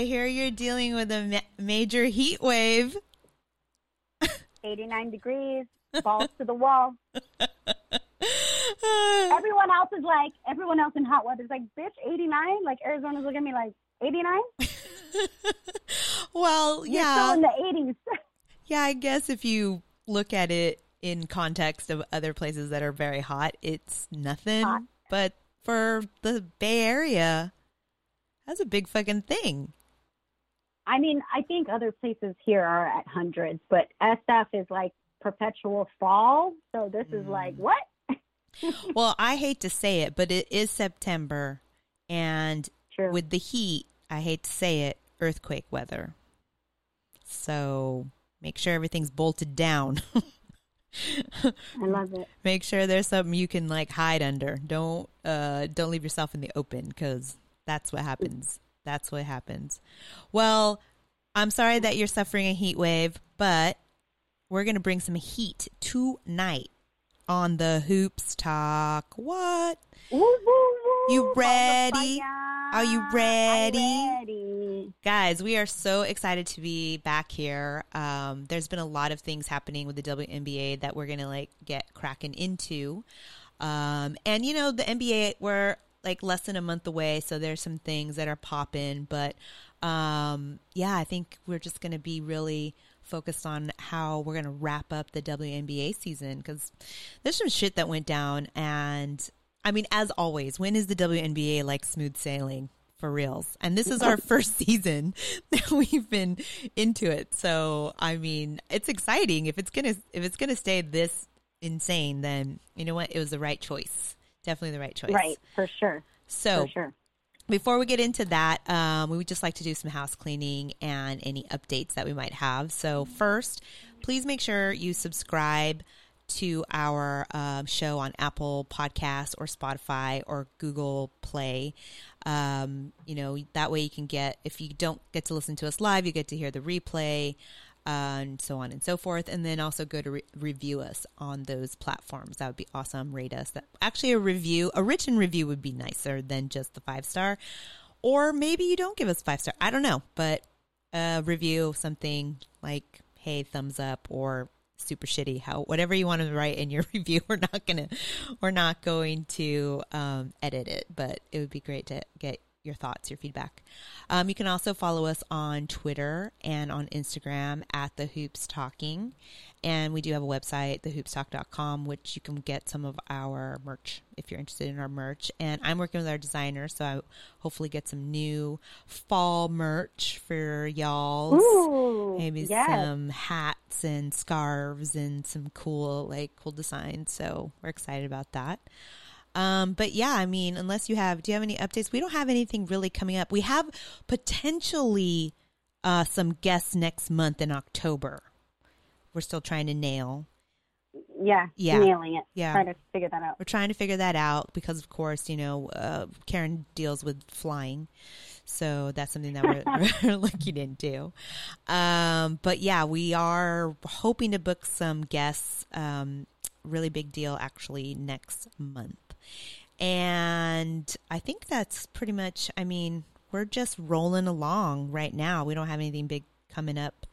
I hear you're dealing with a ma- major heat wave. 89 degrees, balls to the wall. Everyone else is like, everyone else in hot weather is like, bitch, 89? Like, Arizona's looking at me like, 89? well, You're yeah. still in the 80s. Yeah, I guess if you look at it in context of other places that are very hot, it's nothing. Hot. But for the Bay Area, that's a big fucking thing. I mean, I think other places here are at hundreds, but SF is like perpetual fall. So this is like, what? Well, I hate to say it, but it is September, and True. with the heat, I hate to say it, earthquake weather. So make sure everything's bolted down. I love it. make sure there's something you can like hide under. Don't uh don't leave yourself in the open because that's what happens. That's what happens. Well, I'm sorry that you're suffering a heat wave, but we're gonna bring some heat tonight on the hoops talk. What? Woo, woo, woo. You ready? Are you I'm ready? ready. Guys, we are so excited to be back here. Um, there's been a lot of things happening with the WNBA that we're gonna like get cracking into. Um, and you know, the NBA we're like less than a month away, so there's some things that are popping. But um, yeah, I think we're just gonna be really focused on how we're gonna wrap up the WNBA season because there's some shit that went down. And I mean, as always, when is the WNBA like smooth sailing? for reals. And this is our first season that we've been into it. So, I mean, it's exciting. If it's going to if it's going to stay this insane, then you know what? It was the right choice. Definitely the right choice. Right, for sure. So, For sure. before we get into that, um, we would just like to do some house cleaning and any updates that we might have. So, first, please make sure you subscribe to our um, show on Apple Podcasts or Spotify or Google Play. Um, you know, that way you can get, if you don't get to listen to us live, you get to hear the replay. And so on and so forth, and then also go to re- review us on those platforms. That would be awesome. Rate us. That actually a review, a written review, would be nicer than just the five star. Or maybe you don't give us five star. I don't know, but a review something like "Hey, thumbs up" or "Super shitty." How whatever you want to write in your review, we're not gonna we're not going to um, edit it, but it would be great to get your thoughts, your feedback. Um, you can also follow us on Twitter and on Instagram at the Hoops Talking. And we do have a website, thehoopstalk.com, which you can get some of our merch if you're interested in our merch. And I'm working with our designer, so I hopefully get some new fall merch for y'all. Ooh, Maybe yes. some hats and scarves and some cool, like, cool designs. So we're excited about that. Um, but yeah, I mean, unless you have, do you have any updates? We don't have anything really coming up. We have potentially uh, some guests next month in October. We're still trying to nail. Yeah, Yeah. nailing it. Yeah. Trying to figure that out. We're trying to figure that out because, of course, you know, uh, Karen deals with flying. So that's something that we're, we're looking into. Um, but yeah, we are hoping to book some guests. Um, really big deal, actually, next month. And I think that's pretty much, I mean, we're just rolling along right now. We don't have anything big coming up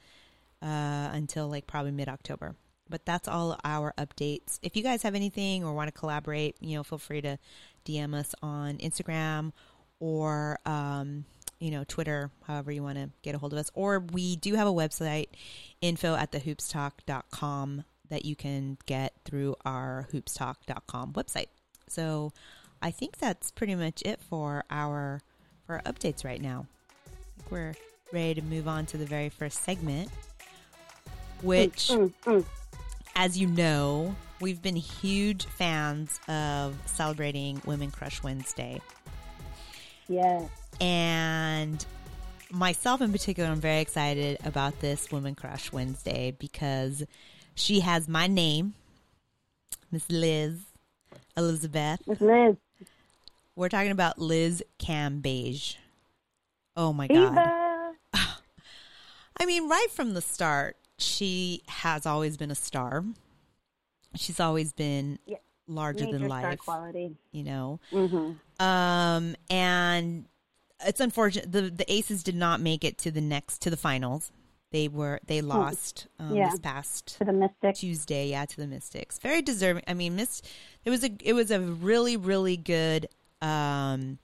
uh, until like probably mid October. But that's all our updates. If you guys have anything or want to collaborate, you know, feel free to DM us on Instagram or, um, you know, Twitter, however you want to get a hold of us. Or we do have a website, info at thehoopstalk.com, that you can get through our hoopstalk.com website. So I think that's pretty much it for our for our updates right now. I think we're ready to move on to the very first segment, which, Mm, mm. as you know, we've been huge fans of celebrating Women Crush Wednesday. Yes. And myself in particular, I'm very excited about this Women Crush Wednesday because she has my name, Miss Liz Elizabeth. Miss Liz. We're talking about Liz Cambage. Oh my God. I mean, right from the start, she has always been a star. she's always been Yeah. larger Major than life, quality. you know. Mm-hmm. Um, and it's unfortunate the the Aces did not make it to the next to the finals. They were they lost um, Hmm. Yeah. this past To the Mystics. Tuesday, yeah, to the Mystics. Very deserving. I mean. It was a it was a really really good. Um,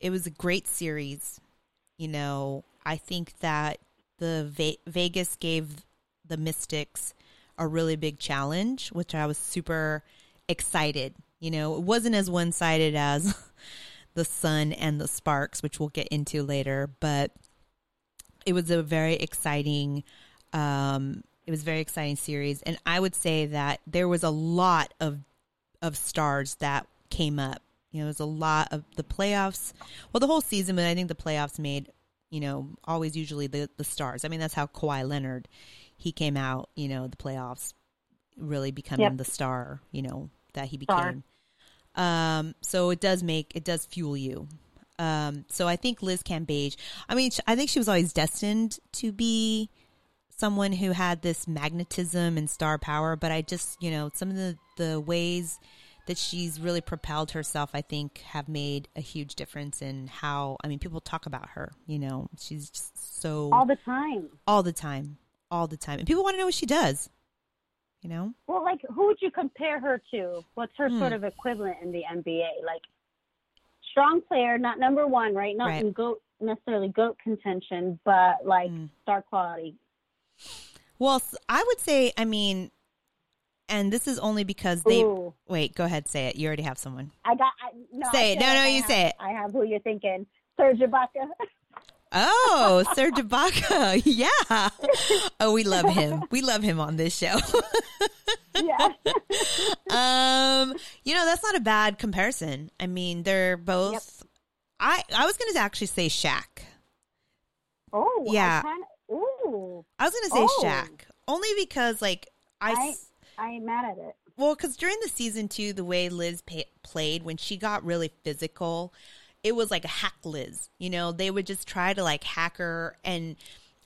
it was a great series. You know, I think that the Ve- Vegas gave the Mystics a really big challenge, which I was super excited. You know, it wasn't as one sided as the Sun and the Sparks, which we'll get into later, but it was a very exciting um it was very exciting series. And i would say that there was a lot of of stars that came up. You know there's a lot of the playoffs. Well the whole season but i think the playoffs made you know always usually the the stars. I mean that's how Kawhi leonard he came out you know the playoffs really becoming Yep. the star you know that he Star. became. Um so it does make it does fuel you um, so I think Liz Cambage, I mean, I think she was always destined to be someone who had this magnetism and star power, but I just, you know, some of the, the ways that she's really propelled herself, I think, have made a huge difference in how, I mean, people talk about her, you know, she's just so, All the time. all the time, all the time. And people want to know what she does, you know? Well, like, who would you compare her to? What's her Hmm. sort of equivalent in the NBA? Like, strong player, not number one, right? Not Right. in goat necessarily goat contention, but like Mm. star quality. Well, I would say, I mean, and this is only because they, Ooh, wait, go ahead, say it. You already have someone. I got. I, no, Say I it. No, no, I you have- say it. I have who you're thinking. Serge Ibaka. Oh, Serge Ibaka. Yeah. Oh, we love him. We love him on this show. yeah. um, you know, that's not a bad comparison. I mean, they're both Yep. I I was going to actually say Shaq. Oh, Yeah. I ooh, I was going to say Oh. Shaq only because like I I ain't mad at it. well, because during the season two, the way Liz pa- played when she got really physical, it was like a hack Liz. You know, they would just try to like hack her, and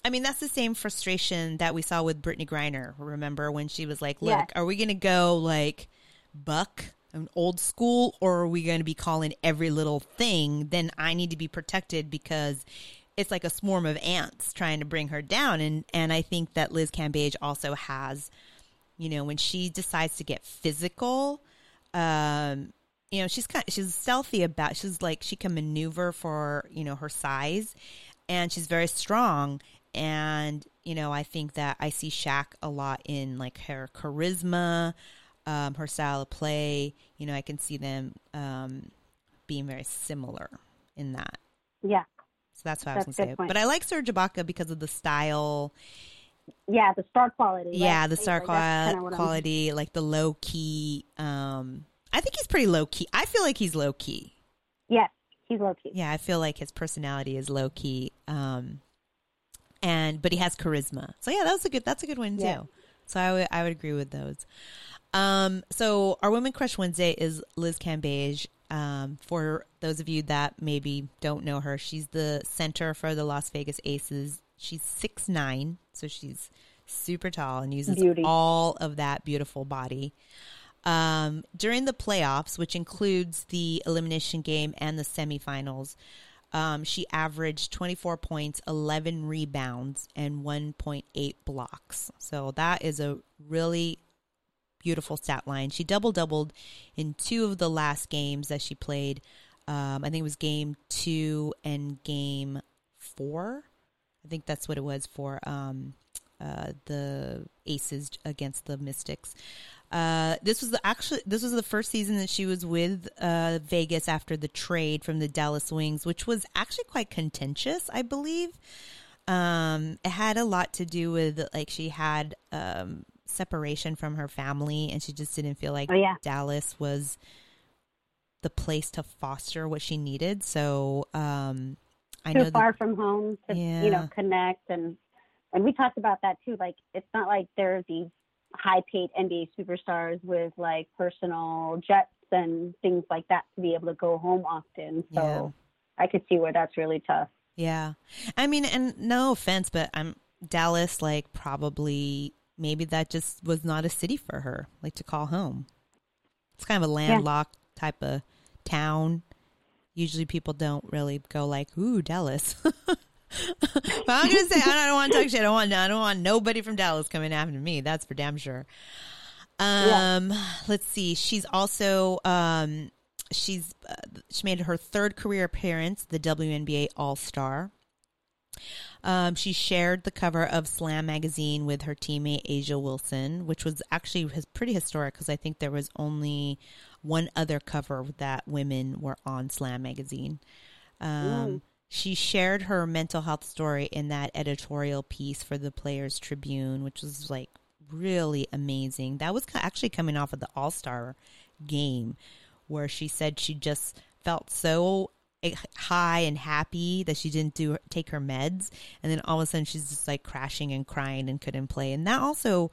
I mean that's the same frustration that we saw with Brittney Griner. Remember when she was like, "Look, Yes. are we going to go like buck?" An old school, or are we going to be calling every little thing? Then I need to be protected because it's like a swarm of ants trying to bring her down. And and I think that Liz Cambage also has you know when she decides to get physical um you know she's kind of, she's stealthy about she's like she can maneuver for you know her size and she's very strong and you know i think that i see Shaq a lot in like her charisma um her style of play you know i can see them um being very similar in that Yeah, so that's what i was That's a gonna say point. but i like Serge Ibaka because of the style yeah, the star quality. right? yeah, the star Like, that's kinda qua- what I'm- quality, like the low key. Um, I think he's pretty low key. I feel like he's low key. Yes, he's low key. Yeah, I feel like his personality is low key. Um, and but he has charisma. So yeah, that's a good. That's a good one too. So I would I would agree with those. Um, so our Women Crush Wednesday is Liz Cambage. Um, for those of you that maybe don't know her, she's the center for the Las Vegas Aces. She's six nine, so she's super tall and uses Beauty. all of that beautiful body. Um, during the playoffs, which includes the elimination game and the semifinals, um, she averaged 24 points, 11 rebounds, and 1.8 blocks. So that is a really beautiful stat line. She double doubled in two of the last games that she played. Um, I think it was game two and game four. I think that's what it was for um, uh, the Aces against the Mystics. Uh, this was the actually this was the first season that she was with uh, Vegas after the trade from the Dallas Wings, which was actually quite contentious, I believe. Um, it had a lot to do with like she had um, separation from her family, and she just didn't feel like Oh, yeah. Dallas was the place to foster what she needed. So um, I know Too that- far from home to you know connect and and we talked about that too. Like it's not like there's these high paid NBA superstars with like personal jets and things like that to be able to go home often. So Yeah. I could see where that's really tough. Yeah. I mean, and no offense, but I'm Dallas like probably maybe that just was not a city for her, like to call home. It's kind of a landlocked yeah. type of town. Usually people don't really go like, ooh, Dallas. but I'm gonna say I don't want to talk shit. I don't want I don't want nobody from Dallas coming after me. That's for damn sure. Um, yeah. let's see. She's also um, she's uh, she made her third career appearance, the WNBA All Star. Um, she shared the cover of Slam magazine with her teammate A'ja Wilson, which was actually pretty historic because I think there was only one other cover that women were on Slam magazine. Um, mm. She shared her mental health story in that editorial piece for the Players Tribune, which was like really amazing. That was actually coming off of the All Star game, where she said she just felt so high and happy that she didn't do take her meds, and then all of a sudden she's just like crashing and crying and couldn't play. And that also,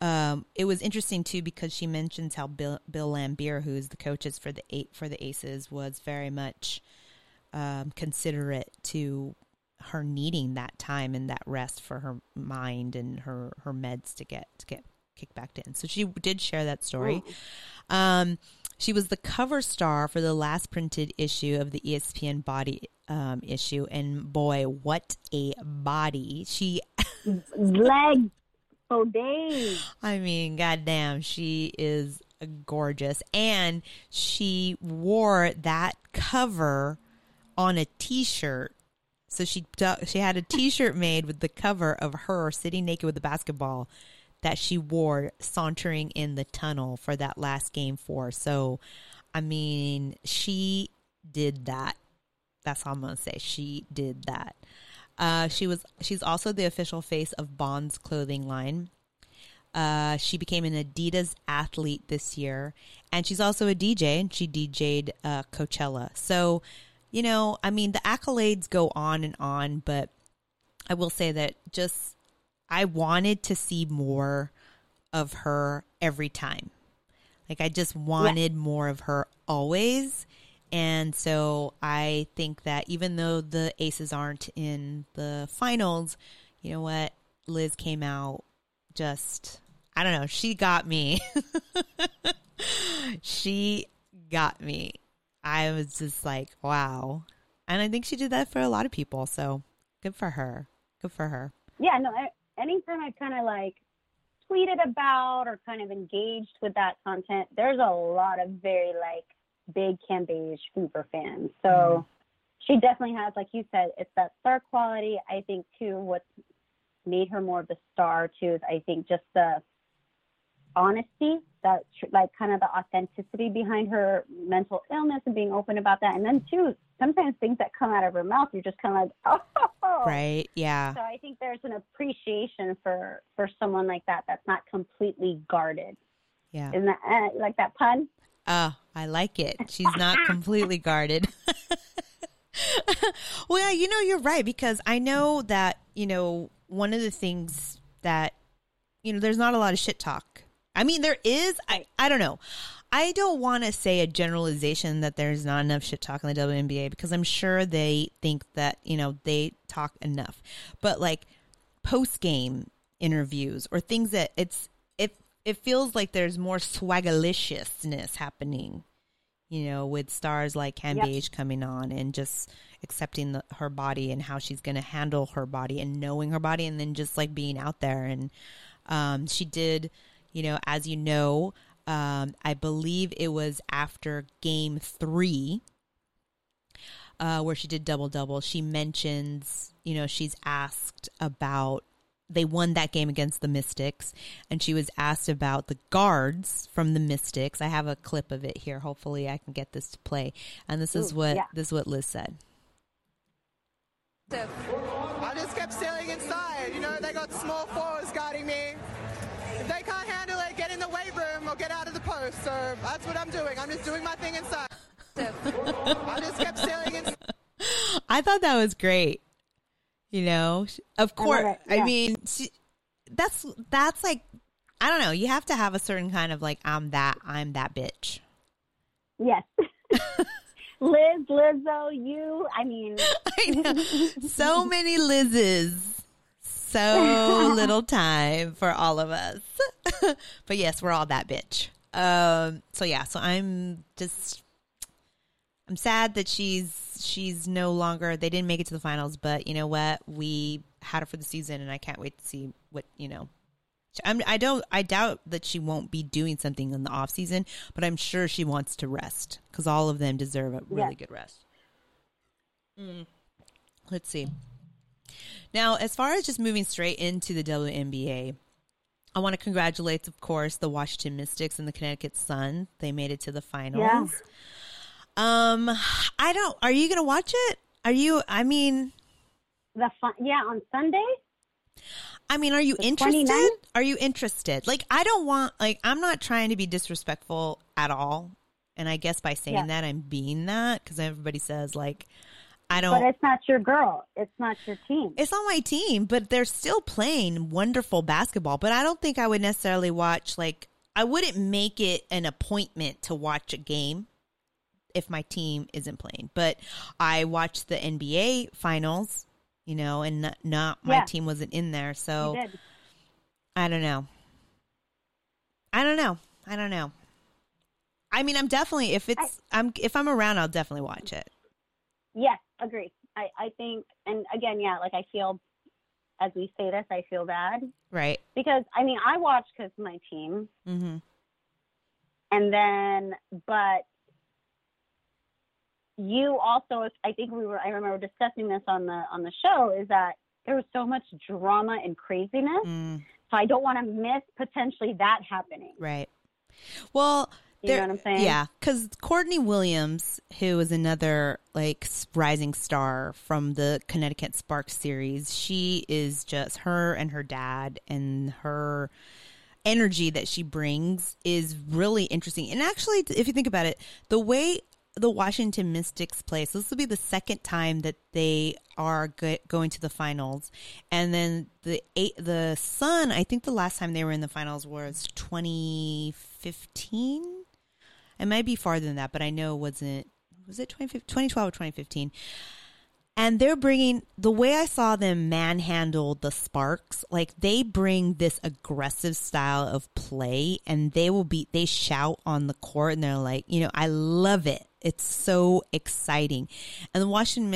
um, it was interesting too because she mentions how Bill, Bill Laimbeer, who is the coaches for the eight for the Aces, was very much um, considerate to her needing that time and that rest for her mind and her her meds to get to get kicked back in. So she did share that story. Um, she was the cover star for the last printed issue of the ESPN Body um, issue, and boy, what a body! She legs for days. I mean, goddamn, she is gorgeous, and she wore that cover on a T-shirt. So she she had a T-shirt made with the cover of her sitting naked with the basketball that she wore sauntering in the tunnel for that last game for. So, I mean, she did that. That's all I'm gonna say. She did that. Uh, she was. She's also the official face of Bonds clothing line. Uh, she became an Adidas athlete this year, and she's also a DJ. And she DJ'd uh, Coachella. So, you know, I mean, the accolades go on and on, but I will say that just I wanted to see more of her every time. Like I just wanted yeah. more of her always. And so I think that even though the Aces aren't in the finals, you know what? Liz came out just, I don't know, she got me. she got me. I was just like, wow. And I think she did that for a lot of people. So good for her. Good for her. Yeah, no, anytime I kind of like tweeted about or kind of engaged with that content, there's a lot of very like big Cambage Fever fans. So mm. she definitely has, like you said, it's that star quality. I think too, what's made her more of a star too is I think just the honesty that like kind of the authenticity behind her mental illness and being open about that. And then too sometimes things that come out of her mouth you're just kind of like oh. Right yeah. So i think there's an appreciation for for someone like that that's not completely guarded. Yeah. Isn't that uh, like that pun? Oh i like it. She's not completely guarded. Well yeah, you know you're right because i know that you know one of the things that you know there's not a lot of shit talk I mean, there is. I I don't know. I don't want to say a generalization that there's not enough shit talk in the WNBA because I'm sure they think that you know they talk enough, but like post game interviews or things that it's it it feels like there's more swagaliciousness happening, you know, with stars like Cam yep. coming on and just accepting the, her body and how she's going to handle her body and knowing her body and then just like being out there and um, she did you know, as you know, um, I believe it was after game three uh, where she did double double. She mentions, you know, she's asked about they won that game against the Mystics, and she was asked about the guards from the Mystics. I have a clip of it here. Hopefully, I can get this to play. And this Ooh, is what yeah. this is what Liz said. I just kept sailing inside. You know, they got small forwards guarding me they can't handle it, get in the weight room or get out of the post. So that's what I'm doing. I'm just doing my thing inside. I just kept sailing inside. I thought that was great. You know, of course. I, yeah. I mean, she, that's that's like I don't know. You have to have a certain kind of like I'm that I'm that bitch. Yes. Liz, Lizzo, you. I mean, I so many Liz's so little time for all of us. but yes, we're all that bitch. Um, so yeah, so I'm just I'm sad that she's she's no longer they didn't make it to the finals, but you know what? We had her for the season and I can't wait to see what, you know, I'm, I don't. I doubt that she won't be doing something in the off season, but I'm sure she wants to rest because all of them deserve a really good rest. Mm. Let's see. Now, as far as just moving straight into the WNBA, I want to congratulate, of course, the Washington Mystics and the Connecticut Sun. They made it to the finals. Yeah. Um, I don't. Are you going to watch it? Are you? I mean, the fun. Yeah, on Sunday. I mean, are you the interested? 29th? Are you interested? Like, I don't want. Like, I'm not trying to be disrespectful at all. And I guess by saying yeah. that, I'm being that because everybody says like I don't. But it's not your girl. It's not your team. It's not my team, but they're still playing wonderful basketball. But I don't think I would necessarily watch like I wouldn't make it an appointment to watch a game if my team isn't playing. But I watched the NBA finals, you know, and not, not my team wasn't in there, so I don't know. I don't know. I don't know. I mean, I'm definitely if it's I, I'm if I'm around, I'll definitely watch it. Yes, agree. I, I think, and again, yeah, like I feel, as we say this, I feel bad. Right. Because, I mean, I watch because my team. Mm-hmm. And then, but you also, I think we were, I remember discussing this on the, on the show is that there was so much drama and craziness. Mm. So I don't want to miss potentially that happening. Right. Well, you there, know what I'm saying? Yeah, because Courtney Williams, who is another like rising star from the Connecticut Sparks series, she is just her and her dad and her energy that she brings is really interesting. And actually, if you think about it, the way the Washington Mystics play, so this will be the second time that they are go- going to the finals, and then the eight, the Sun. I think the last time they were in the finals was 2015 it might be farther than that, but I know it wasn't. Was it 2012 or 2015? And they're bringing the way I saw them manhandle the Sparks, like they bring this aggressive style of play and they will be, they shout on the court and they're like, you know, I love it. It's so exciting. And the Washington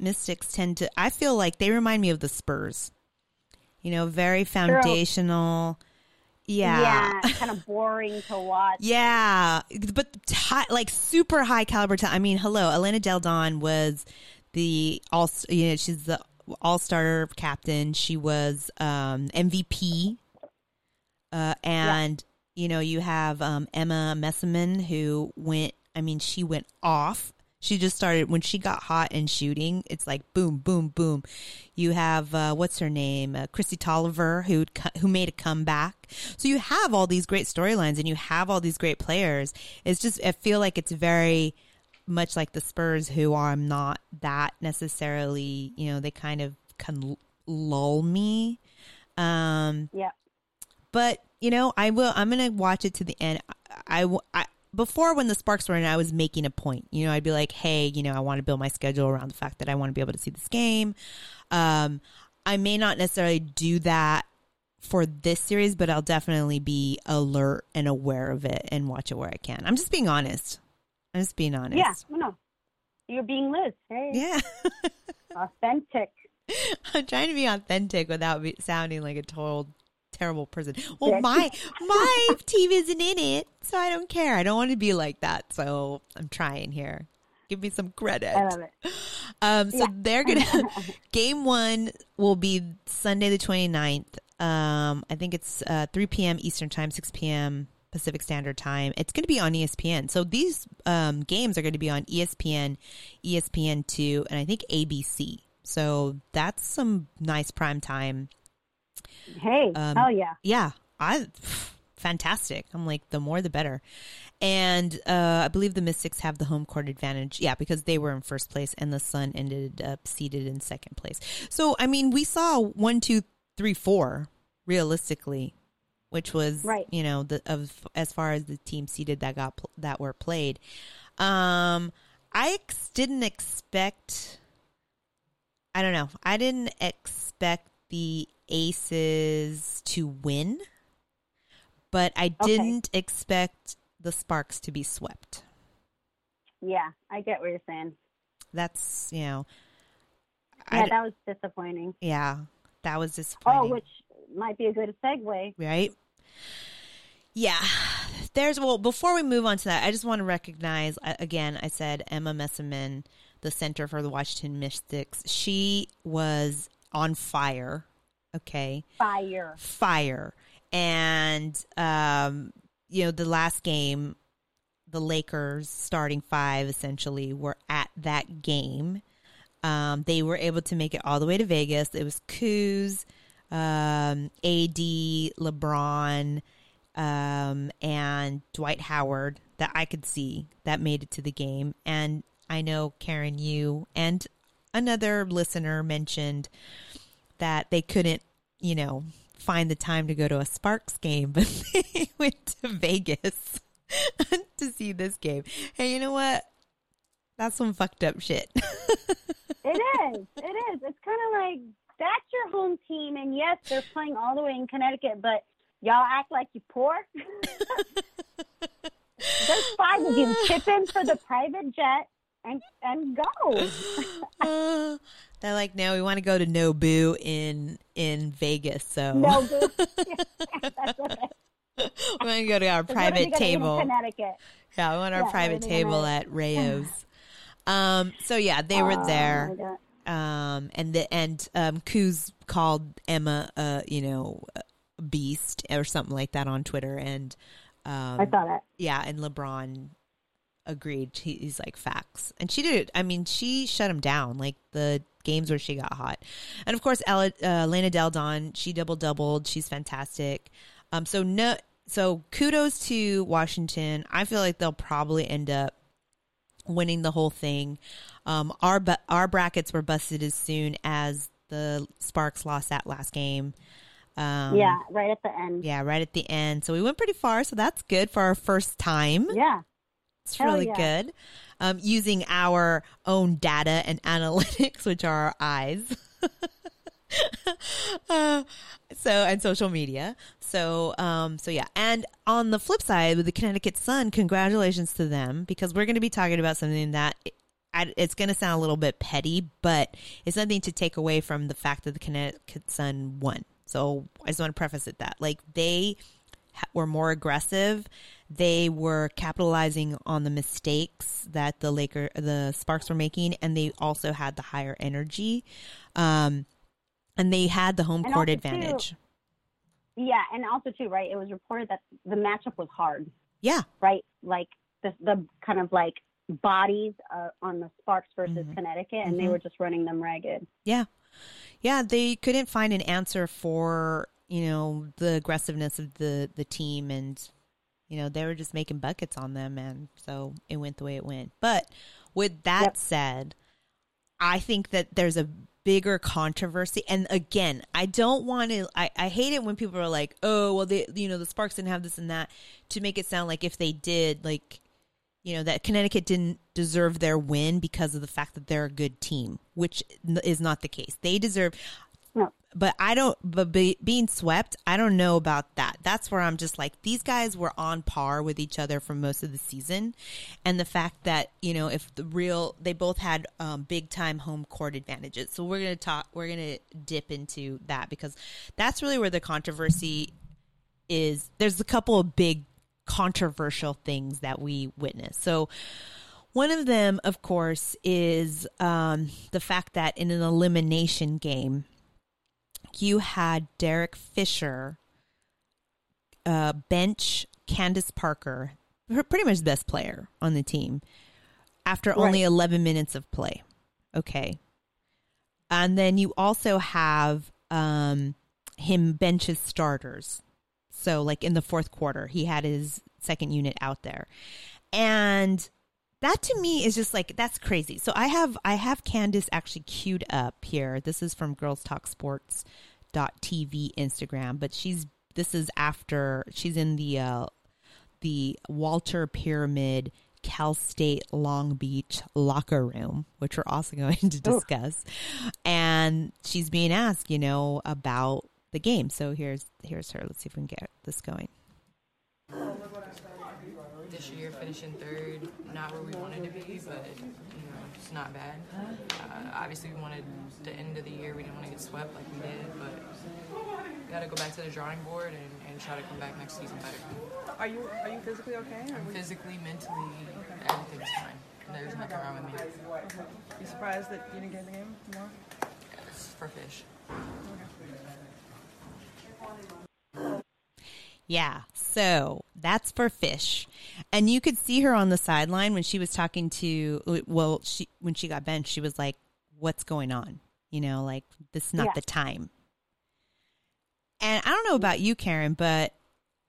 Mystics tend to, I feel like they remind me of the Spurs, you know, very foundational. Yeah. Yeah, kind of boring to watch. yeah, but high, like super high caliber. I mean, hello, Elena Delle Donne was the all. You know, she's the all star captain. She was um, MVP, uh, and yeah. you know, you have um, Emma Meesseman who went. I mean, she went off she just started when she got hot and shooting. It's like boom, boom, boom. You have uh, what's her name, uh, Kristi Toliver, who who made a comeback. So you have all these great storylines and you have all these great players. It's just I feel like it's very much like the Spurs, who I'm not that necessarily. You know, they kind of can lull me. Um, yeah. But you know, I will. I'm gonna watch it to the end. I, I, before when the sparks were in, I was making a point. You know, I'd be like, hey, you know, I want to build my schedule around the fact that I want to be able to see this game. Um, I may not necessarily do that for this series, but I'll definitely be alert and aware of it and watch it where I can. I'm just being honest. I'm just being honest. Yeah, no, you're being Liz. Hey. Yeah, authentic. I'm trying to be authentic without sounding like a total terrible person. Well, my my team isn't in it, so I don't care. I don't want to be like that. So I'm trying here. Give me some credit. I love it. Um, so yeah. they're gonna game one will be Sunday the 29th. Um, I think it's uh, 3 p.m. Eastern time, 6 p.m. Pacific Standard Time. It's going to be on ESPN. So these um, games are going to be on ESPN, ESPN2, and I think ABC. So that's some nice prime time Hey, um, hell yeah. Yeah. I fantastic. I'm like the more the better. And uh, I believe the Mystics have the home court advantage. Yeah, because they were in first place and the Sun ended up seated in second place. So I mean, we saw one, two, three, four realistically, which was right. You know, the of as far as the team seated that got that were played. Um, I ex- didn't expect. I don't know. I didn't expect the Aces to win, but I didn't expect the Sparks to be swept. Yeah, I get what you're saying. That's you know, Yeah, that was disappointing. yeah, that was disappointing. Oh, which might be a good segue. right? Yeah. There's well before we move on to that, I just want to recognize uh, again. I said Emma Meesseman, the center for the Washington Mystics. She was on fire. Okay, Fire. fire, and um, you know the last game, the Lakers starting five essentially were at that game. Um, they were able to make it all the way to Vegas. It was Kuz, um, AD, LeBron, um, and Dwight Howard that I could see that made it to the game. And I know Karen, you and another listener mentioned that they couldn't, you know, find the time to go to a Sparks game, but they went to Vegas to see this game. Hey, you know what? That's some fucked up shit. It is. It is. It's kind of like that's your home team, and yes, they're playing all the way in Connecticut, but y'all act like you poor. There's five of you. Chip in for the private jet and and go. Uh, they're like, no, we want to go to Nobu in in Vegas, so No, boo. that's okay. we're gonna go to our Because what are private they gonna eat in table. Connecticut. Yeah, we want our Yeah, private what are they table at Rayo's. Um, so yeah, they were Oh, there. um, and the and um, Kuz called Emma, uh, you know, a beast or something like that on Twitter, and um, I saw that. yeah, and LeBron agreed. He, he's like facts, and she did. it. I mean, she shut him down. Like the games where she got hot, and of course, Ella, uh, Lena Delle Donne, she double doubled. She's fantastic. Um, so no, so kudos to Washington. I feel like they'll probably end up winning the whole thing. Um, our bu- our brackets were busted as soon as the Sparks lost that last game. Um, yeah, right at the end. yeah, right at the end. So we went pretty far. So that's good for our first time. Yeah. It's really yeah. good. Um, using our own data and analytics, which are our eyes. uh, so and social media. So um, so yeah. And on the flip side, with the Connecticut Sun, congratulations to them because we're going to be talking about something that. I, it's going to sound a little bit petty, but it's nothing to take away from the fact that the Connecticut Sun won. So I just want to preface it that like they ha- were more aggressive. They were capitalizing on the mistakes that the Laker, the Sparks were making, and they also had the higher energy, um, and they had the home And court also, too, advantage. Yeah, and also too, right? It was reported that the matchup was hard, Yeah, right? Like the the kind of like bodies uh, on the Sparks versus Mhm. Connecticut, and they Mhm. were just running them ragged. yeah, yeah. They couldn't find an answer for you know the aggressiveness of the the team, and you know they were just making buckets on them, and so it went the way it went. But with that Yep. said, I think that there's a bigger controversy. And again, I don't want to, I, I hate it when people are like, oh, well, they, you know, the Sparks didn't have this and that to make it sound like if they did, like, you know, that Connecticut didn't deserve their win because of the fact that they're a good team, which is not the case. They deserve, But I don't, but be, being swept, I don't know about that. That's where I'm just like, these guys were on par with each other for most of the season. And the fact that, you know, if the real, they both had um, big time home court advantages. So we're going to talk, we're going to dip into that because that's really where the controversy is. There's a couple of big controversial things that we witness. So, one of them, of course, is um, the fact that in an elimination game, you had Derek Fisher uh, bench Candace Parker, pretty much the best player on the team, after only 11 minutes of play. Okay. And then you also have um, him bench his starters. So, like in the fourth quarter, he had his second unit out there. And that to me is just like that's crazy. So I have I have Candace actually queued up here. This is from Girls Talk Sports dot TV Instagram, but she's this is after she's in the uh the Walter Pyramid Cal State Long Beach locker room, which we're also going to discuss. And she's being asked, you know, about the game. So here's here's her. Let's see if we can get this going. This year, finishing third, not where we wanted to be, but you know, it's not bad. Uh, obviously, we wanted the end of the year. We didn't want to get swept like we did, but we got to go back to the drawing board and, and try to come back next season better. Are you are you physically okay? I'm physically, mentally, everything's fine. There's nothing wrong with me. you surprised that you didn't get in the game more? It's for fish. Yeah. So that's for fish. And you could see her on the sideline when she was talking to, well, she, when she got benched, she was like, what's going on? You know, like, this is not Yeah. the time. And I don't know about you, Karen, but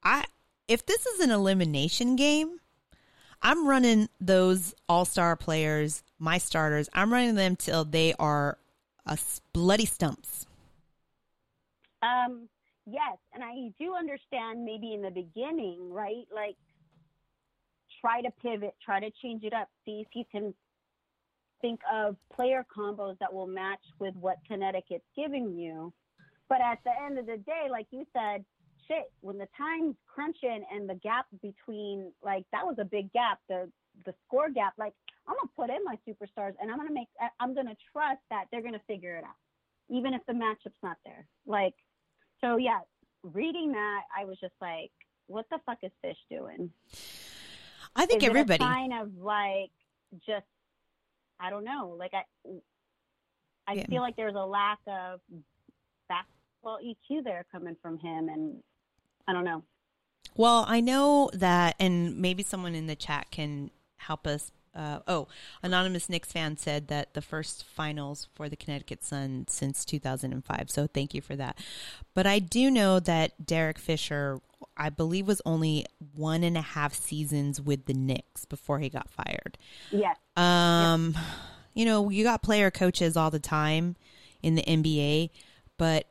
I, if this is an elimination game, I'm running those all star players, my starters, I'm running them till they are a s- bloody stumps. Um, yes, and I do understand maybe in the beginning, right? Like, try to pivot, try to change it up, see if you can think of player combos that will match with what Connecticut's giving you. But at the end of the day, like you said, shit, when the time's crunching and the gap between, like, that was a big gap, the the score gap, like, I'm gonna put in my superstars and I'm gonna make, I'm gonna trust that they're gonna figure it out, even if the matchup's not there. Like, so yeah, reading that, I was just like, what the fuck is Fish doing? I think is everybody. Sign of like just, I don't know, like I, I Yeah. feel like there's a lack of basketball EQ there coming from him, and I don't know. Well, I know that, and maybe someone in the chat can help us. Uh, oh, anonymous Knicks fan said that the first finals for the Connecticut Sun since 2005. So thank you for that. But I do know that Derek Fisher, I believe, was only one and a half seasons with the Knicks before he got fired. Yes, Um, you know, you got player coaches all the time in the NBA, but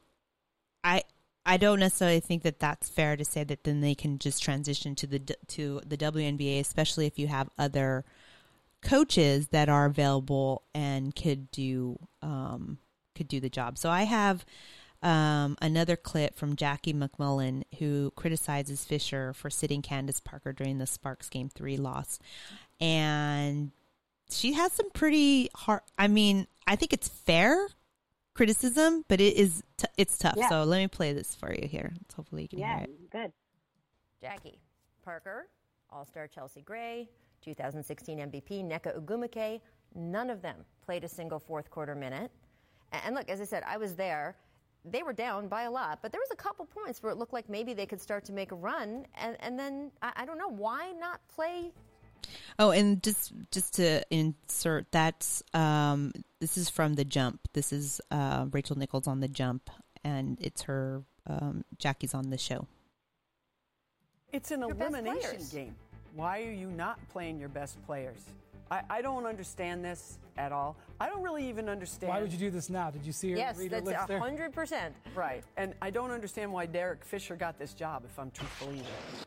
I I don't necessarily think that that's fair to say that then they can just transition to the to the WNBA, especially if you have other coaches that are available and could do um, could do the job. So I have um, another clip from Jackie MacMullan who criticizes Fisher for sitting Candace Parker during the Sparks Game Three loss, and she has some pretty hard. I mean, I think it's fair criticism, but it is t- it's tough. Yeah. So let me play this for you here. So hopefully you can yeah, hear it. good. Jackie Parker, All Star Chelsea Gray, 2016 MVP Nneka Ogwumike. None of them played a single fourth quarter minute. And look, as I said, I was there. They were down by a lot, but there was a couple points where it looked like maybe they could start to make a run. And, and then I, I don't know why not play. Oh, and just just to insert that's um, this is from the jump. This is uh, Rachel Nichols on the jump, and it's her um, Jackie's on the show. It's an Your elimination game. Why are you not playing your best players? I, I don't understand this at all. I don't really even understand. Why would you do this now? Did you see her Yes, read her that's lips there? 100%. Right. And I don't understand why Derek Fisher got this job, if I'm truthful either.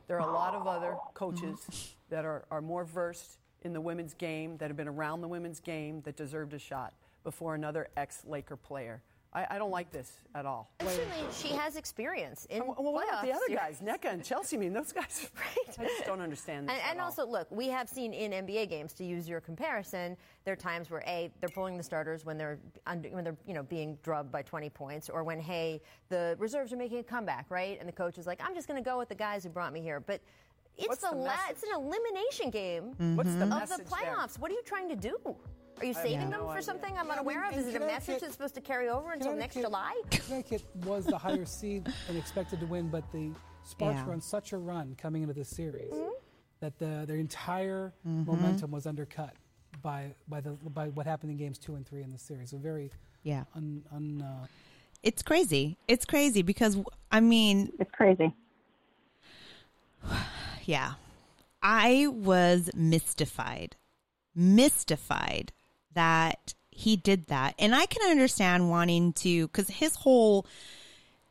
There are a lot of other coaches mm-hmm. that are, are more versed in the women's game, that have been around the women's game, that deserved a shot before another ex Laker player. I, I don't like this at all. Certainly she has experience in Well, what about the other guys? Nneka and Chelsea, I mean, those guys. Are great. I just don't understand this. And, and also, look, we have seen in NBA games, to use your comparison, there are times where a they're pulling the starters when they're under, when they're you know being drubbed by 20 points, or when hey the reserves are making a comeback, right? And the coach is like, I'm just going to go with the guys who brought me here, but. It's What's the, la- it's an elimination game What's the of the there? playoffs. What are you trying to do? Are you saving them no for idea. something I'm Yeah, I mean, unaware of? Is it a message that's supposed to carry over until next Connecticut- July? Connecticut was the higher seed and expected to win, but the Sparks Yeah. were on such a run coming into this series Mm-hmm. that the, their entire momentum was undercut by by the by what happened in games two and three in the series. So very Yeah, un, un uh, it's crazy. It's crazy because I mean, It's crazy. yeah, I was mystified, mystified that he did that, and I can understand wanting to because his whole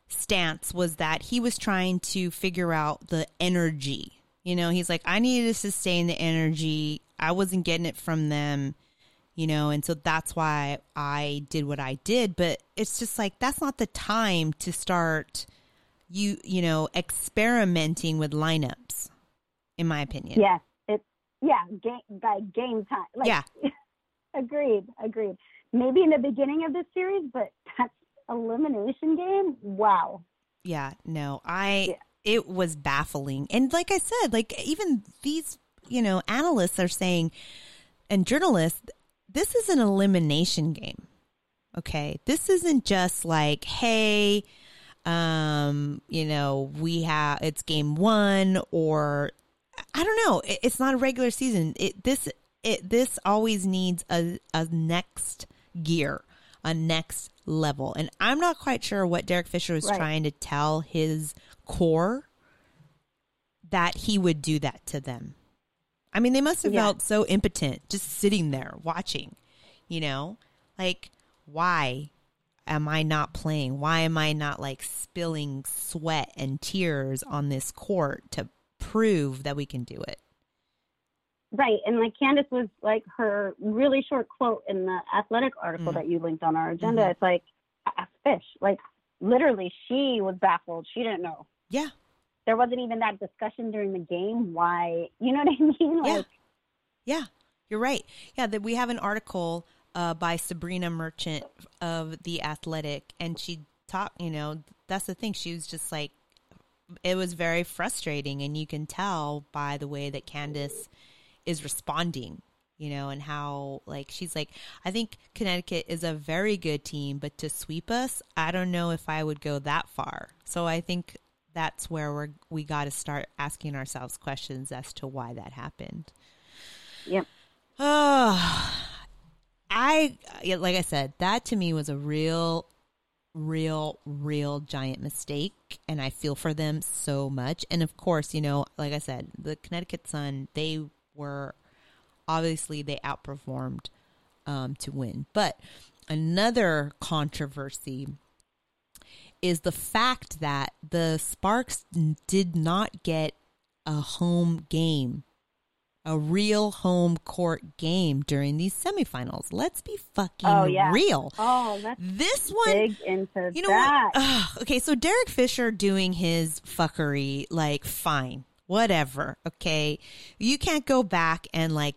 stance was that he was trying to figure out the energy. You know, he's like, I needed to sustain the energy I wasn't getting it from them, you know, and so that's why I did what I did. But it's just like that's not the time to start you you know experimenting with lineups, in my opinion. Yes, it's yeah, game by game time. Like, Yeah. agreed, agreed. Maybe in the beginning of this series, but that's elimination game. Wow. Yeah, no, I it was baffling. And like I said, like even these, you know, analysts are saying and journalists, this is an elimination game. Okay? This isn't just like, hey, um, you know, we have it's game 1 or I don't know, it, it's not a regular season. It this it this always needs a a next gear, a next level. And I'm not quite sure what Derek Fisher was Right. trying to tell his core that he would do that to them. I mean, they must have Yeah. felt so impotent just sitting there watching, you know? Like, why am I not playing? Why am I not like spilling sweat and tears on this court to prove that we can do it? Right. And like Candace was like her really short quote in the athletic article Mm. that you linked on our agenda. Mhm. It's like, ask fish. Like literally, she was baffled. She didn't know. Yeah. There wasn't even that discussion during the game. Why? You know what I mean? Yeah. Like, Yeah, you're right. Yeah, that we have an article uh, by Sabreena Merchant of the Athletic, and she talked. You know, that's the thing. She was just like, it was very frustrating, and you can tell by the way that Candace is responding. You know, and how like she's like, I think Connecticut is a very good team, but to sweep us, I don't know if I would go that far. So I think that's where we're we got to start asking ourselves questions as to why that happened. Yep. Oh, I like I said, that to me was a real, real, real giant mistake, and I feel for them so much. And of course, you know, like I said, the Connecticut Sun, they were obviously they outperformed um, to win, but another controversy is the fact that the Sparks did not get a home game a real home court game during these semifinals. Let's be fucking oh yeah. real. Oh, that's This one, big into you know that. what? Okay, so Derek Fisher doing his fuckery, like, fine, whatever. Okay, you can't go back and like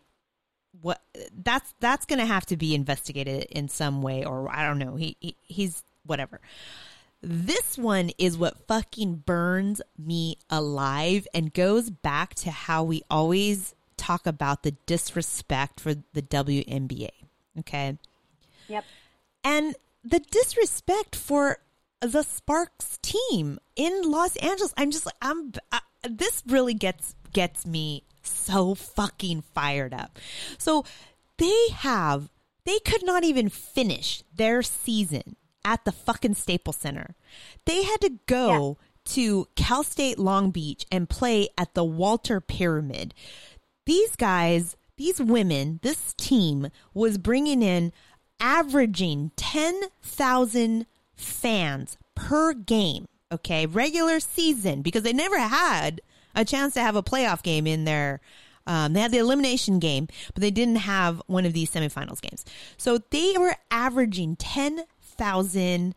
what that's that's gonna have to be investigated in some way, or I don't know. He, he he's whatever. This one is what fucking burns me alive and goes back to how we always talk about the disrespect for the WNBA. Okay. Yep. And the disrespect for the Sparks team in Los Angeles. I'm just like I'm I, this really gets gets me so fucking fired up. So they have they could not even finish their season at the fucking Staples Center. They had to go to Cal State Long Beach and play at the Walter Pyramid. These guys, these women, this team was bringing in averaging 10,000 fans per game, okay? Regular season because they never had a chance to have a playoff game in their um, they had the elimination game, but they didn't have one of these semifinals games. So they were averaging 10,000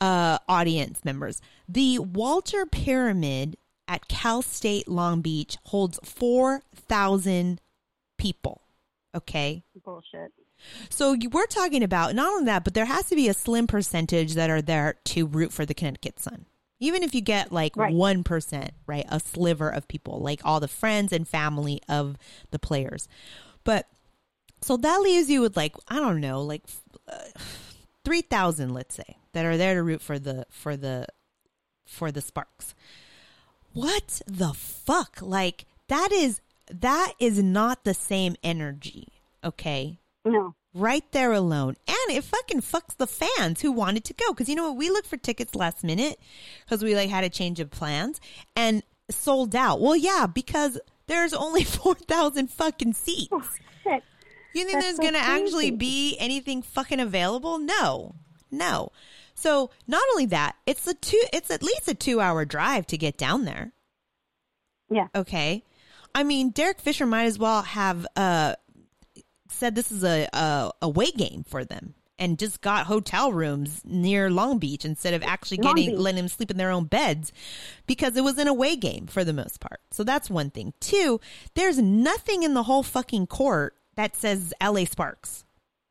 uh, audience members. The Walter Pyramid at Cal State Long Beach holds 4,000 people. Okay. Bullshit. So we're talking about not only that, but there has to be a slim percentage that are there to root for the Connecticut Sun. Even if you get like Right. 1%, right? A sliver of people, like all the friends and family of the players. But so that leaves you with like, I don't know, like uh, 3,000, let's say, that are there to root for the, for the, for the Sparks. What the fuck? Like that is, that is not the same energy. Okay No. Right there alone. And it fucking fucks the fans who wanted to go. Cause you know what? We looked for tickets last minute because we like had a change of plans and sold out. Well, yeah, because there's only 4,000 fucking seats. Shit. You think That's there's so going to actually be anything fucking available? No, no. So not only that, it's a two, it's at least a two hour drive to get down there. Yeah. Okay. I mean, Derek Fisher might as well have uh, said this is a, a away game for them and just got hotel rooms near Long Beach instead of actually getting letting them sleep in their own beds because it was an away game for the most part. So that's one thing. Two, there's nothing in the whole fucking court that says LA Sparks.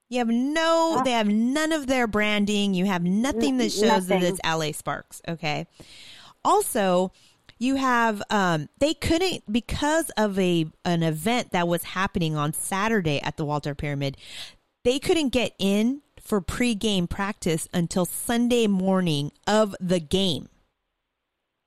You have no, they have none of their branding. You have nothing that shows that it's LA Sparks. Okay. Also, you have um they couldn't because of a an event that was happening on Saturday at the Walter Pyramid. They couldn't get in for pregame practice until Sunday morning of the game.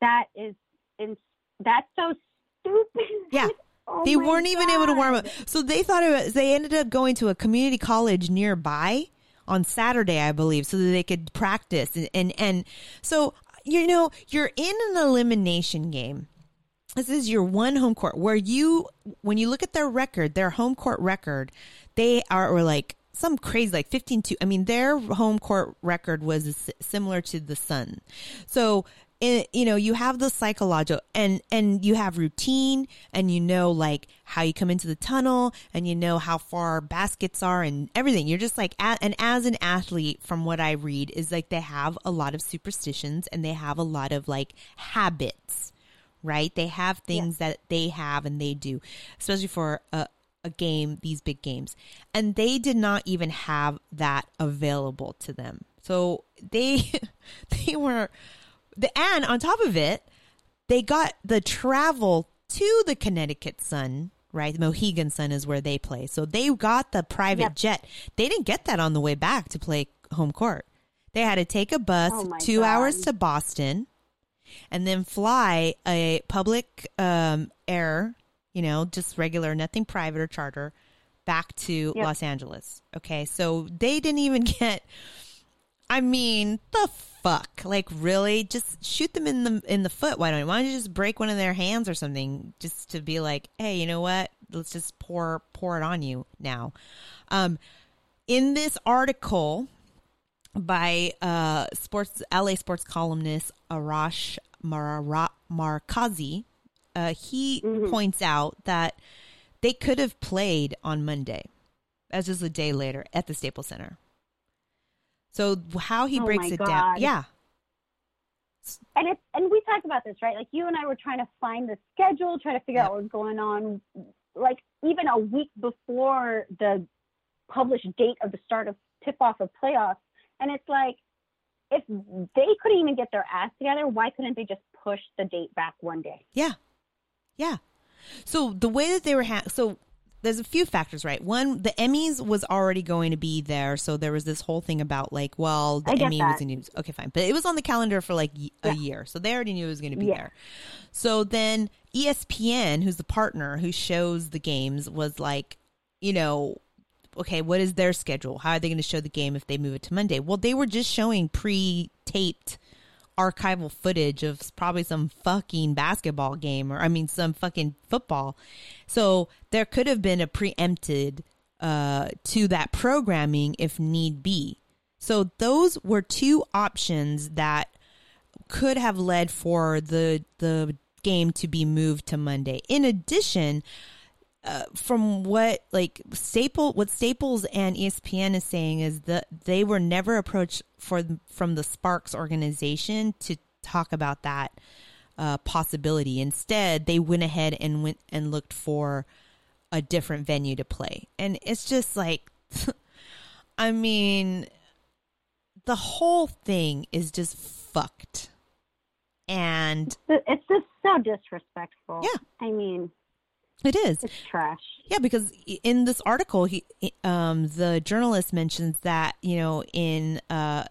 That is, ins- that's so stupid. Yeah. Oh they weren't even able to warm up. So they thought it was, they ended up going to a community college nearby on Saturday, I believe, so that they could practice. And, and, and so, you know, you're in an elimination game. This is your one home court where you, when you look at their record, their home court record, they are were like some crazy, like 15 2. I mean, their home court record was similar to the Sun. So, it, you know, you have the psychological and, and you have routine and you know, like how you come into the tunnel and you know how far baskets are and everything. You're just like, and as an athlete, from what I read, is like they have a lot of superstitions and they have a lot of like habits right? They have things that they have and they do, especially for a, a game, these big games. And they did not even have that available to them. So they they were the and on top of it, they got the travel to the Connecticut Sun, right? The Mohegan Sun is where they play. So they got the private Yep. jet. They didn't get that on the way back to play home court. They had to take a bus Oh 2 God. hours to Boston and then fly a public um, air, you know, just regular, nothing private or charter, back to Yep. Los Angeles. Okay, so they didn't even get. I mean, the fuck? Like, really? Just shoot them in the in the foot. Why don't you? Why don't you just break one of their hands or something, just to be like, hey, you know what? Let's just pour pour it on you now. Um, in this article by uh, sports LA sports columnist Arash Mara- Markazi, uh, he points out that they could have played on Monday, as just a day later at the Staples Center. So how he Oh breaks it down, yeah, and it's and we talked about this right? Like you and i were trying to find the schedule trying to figure out what was going on like even a week before the published date of the start of tip off of playoffs. And it's like if they couldn't even get their ass together why couldn't they just push the date back one day? Yeah. Yeah. So the way that they were ha- so there's a few factors, right? One, the Emmys was already going to be there, so there was this whole thing about like, well, the Emmy was that. in news. Okay, fine, but it was on the calendar for like y- a Yeah. year, so they already knew it was going to be Yeah. there. So then ESPN, who's the partner who shows the games, was like, you know, okay, what is their schedule? How are they going to show the game if they move it to Monday? Well, they were just showing pre-taped archival footage of probably some fucking basketball game or I mean some fucking football. So there could have been a preempted uh to that programming if need be. So those were two options that could have led for the the game to be moved to Monday. In addition, uh, from what like Staple, what Staples and ESPN is saying is that they were never approached for from the Sparks organization to talk about that uh, possibility. Instead, they went ahead and went and looked for a different venue to play, and it's just like, I mean, the whole thing is just fucked, and it's just so disrespectful Yeah. i mean it is. it's trash Yeah, because in this article, he um, the journalist mentions that you know in uh,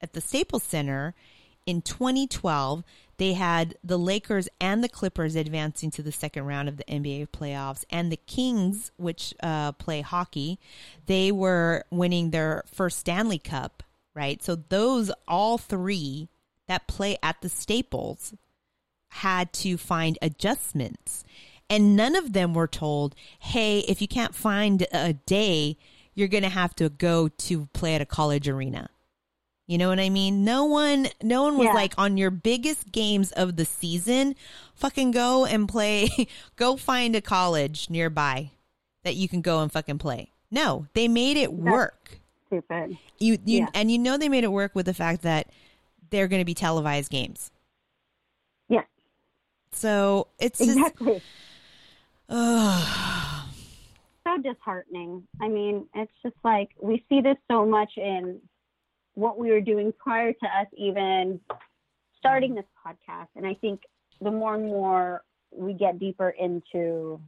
at the Staples Center in 2012 they had the Lakers and the Clippers advancing to the second round of the NBA playoffs, and the Kings, which uh, play hockey, they were winning their first Stanley Cup. Right, so those all three that play at the Staples had to find adjustments. And none of them were told, hey, if you can't find a day, you're going to have to go to play at a college arena. You know what I mean? No one, no one was Yeah. like on your biggest games of the season, fucking go and play, go find a college nearby that you can go and fucking play. No, they made it work. Stupid. You, you Yeah. and you know they made it work with the fact that they're going to be televised games. Yeah. So it's Exactly. ugh. so disheartening. I mean, it's just like we see this so much in what we were doing prior to us even starting this podcast. And I think the more and more we get deeper into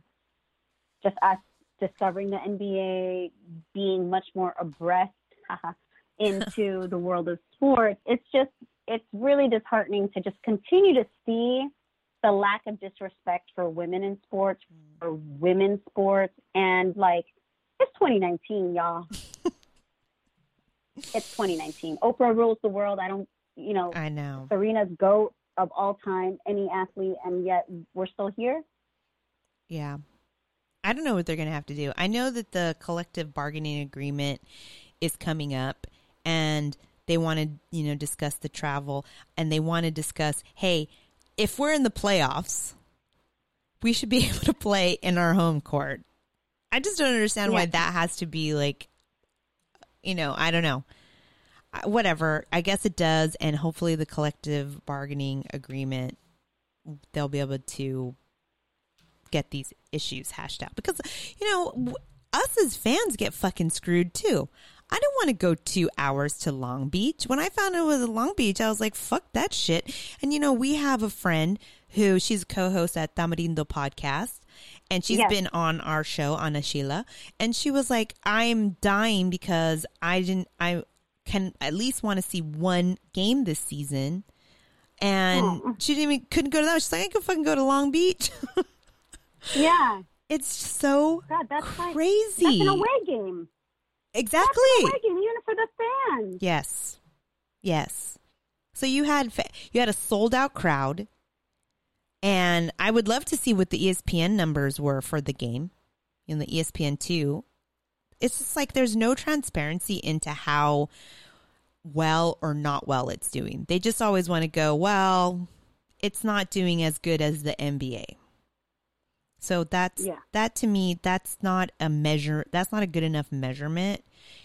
just us discovering the NBA, being much more abreast into the world of sports, it's just, it's really disheartening to just continue to see the lack of disrespect for women in sports, mm. for women's sports, and like it's 2019, y'all. it's 2019. Oprah rules the world. I don't, you know, I know. Serena's goat of all time, any athlete, and yet we're still here. Yeah. I don't know what they're going to have to do. I know that the collective bargaining agreement is coming up and they want to, you know, discuss the travel and they want to discuss, hey, if we're in the playoffs, we should be able to play in our home court. I just don't understand why that has to be like, you know, I don't know. Whatever. I guess it does. And hopefully the collective bargaining agreement, they'll be able to get these issues hashed out because you know us as fans get fucking screwed too i don't want to go two hours to long beach. When i found it was a long beach i was like fuck that shit. And you know we have a friend who she's a co-host at tamarindo podcast and she's Yes. been on our show on Sheila, and she was like i'm dying because i didn't i can at least want to see one game this season. And hmm. she didn't even couldn't go to that. She's like i could fucking go to long beach. Yeah, It's so God, that's like crazy. that's an away game. Exactly. even for the fans. Yes. Yes. So you had fa- you had a sold out crowd, and I would love to see what the ESPN numbers were for the game in the ESPN two. It's just like there's no transparency into how well or not well it's doing. They just always want to go, well, it's not doing as good as the NBA. So that's Yeah. that to me that's not a measure that's not a good enough measurement.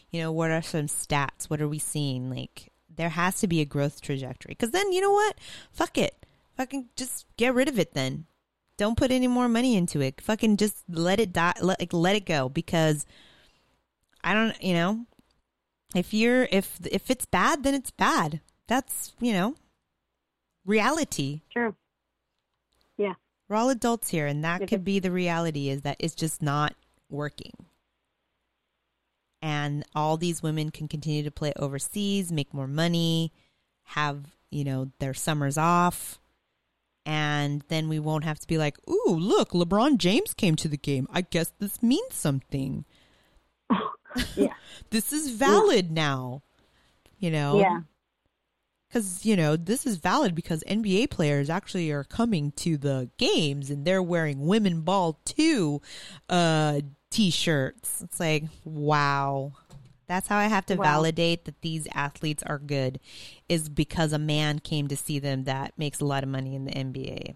You know, what are some stats? What are we seeing? Like there has to be a growth trajectory. Cuz then you know what? Fuck it. Fucking just get rid of it then. Don't put any more money into it. Fucking just let it die let, like let it go because I don't, you know, if you're if if it's bad then it's bad. That's, you know, reality. True. Yeah. We're all adults here, and that could be the reality is that it's just not working. And all these women can continue to play overseas, make more money, have, you know, their summers off. And then we won't have to be like, ooh, look, LeBron James came to the game. I guess this means something. Yeah. This is valid now. You know? Yeah. Because you know this is valid because NBA players actually are coming to the games and they're wearing women ball two uh t-shirts. It's like wow. That's how i have to Wow. validate that these athletes are good is because a man came to see them that makes a lot of money in the nba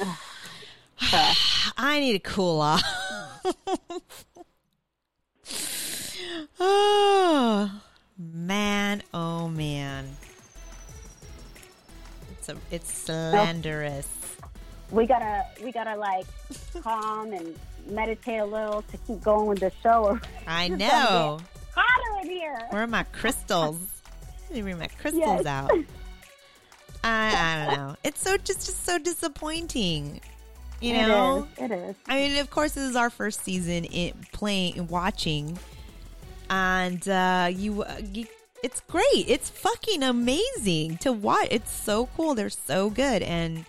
i need to cool off. Oh man oh man it's a, it's slanderous We gotta we gotta like calm and meditate a little to keep going with the show. I know hotter in here. where are my crystals let me bring my crystals Yes. out I, I don't know it's so just just so disappointing you It know is, It is. I mean, of course, this is our first season in playing, watching, and uh, you, uh, you, it's great. It's fucking amazing to watch. It's so cool. They're so good, and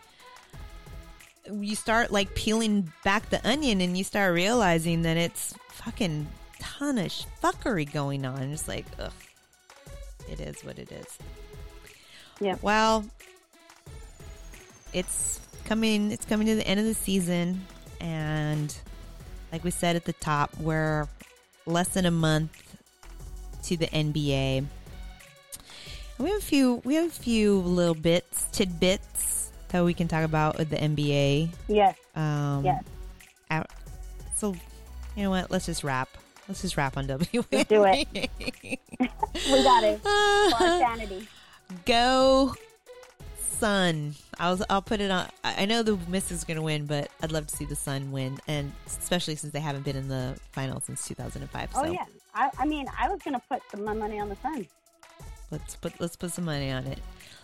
you start like peeling back the onion, and you start realizing that it's fucking ton of fuckery going on. It's like, ugh, it is what it is. Yeah. Well, it's coming it's coming to the end of the season and like we said at the top we're less than a month to the nba and we have a few we have a few little bits tidbits that we can talk about with the nba Yes. um Yes. out, so You know what? Let's just wrap. Let's just wrap on W. Let's do it. we got it. For sanity. Go Sun. I'll I'll put it on. I know the Miss is going to win, but I'd love to see the Sun win, and especially since they haven't been in the final since 2005. Oh so yeah. I, I mean, I was gonna put some my money on the sun. let's put let's put some money on it.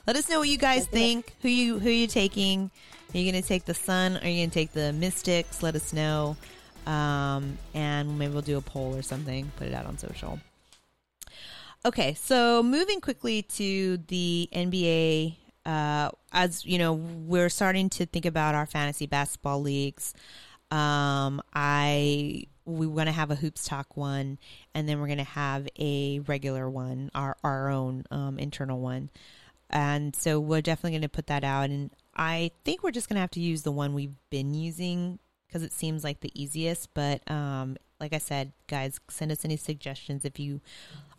Let us know what you guys Let's think. Who you who you taking? Are you going to take the Sun? Are you going to take the Mystics? Let us know, um, and maybe we'll do a poll or something. Put it out on social. Okay, so moving quickly to the NBA, uh, as you know, we're starting to think about our fantasy basketball leagues. Um, I we want to have a hoops talk one, and then we're going to have a regular one, our our own um, internal one, and so we're definitely going to put that out. And I think we're just going to have to use the one we've been using because it seems like the easiest. But um, like I said, guys, send us any suggestions if you.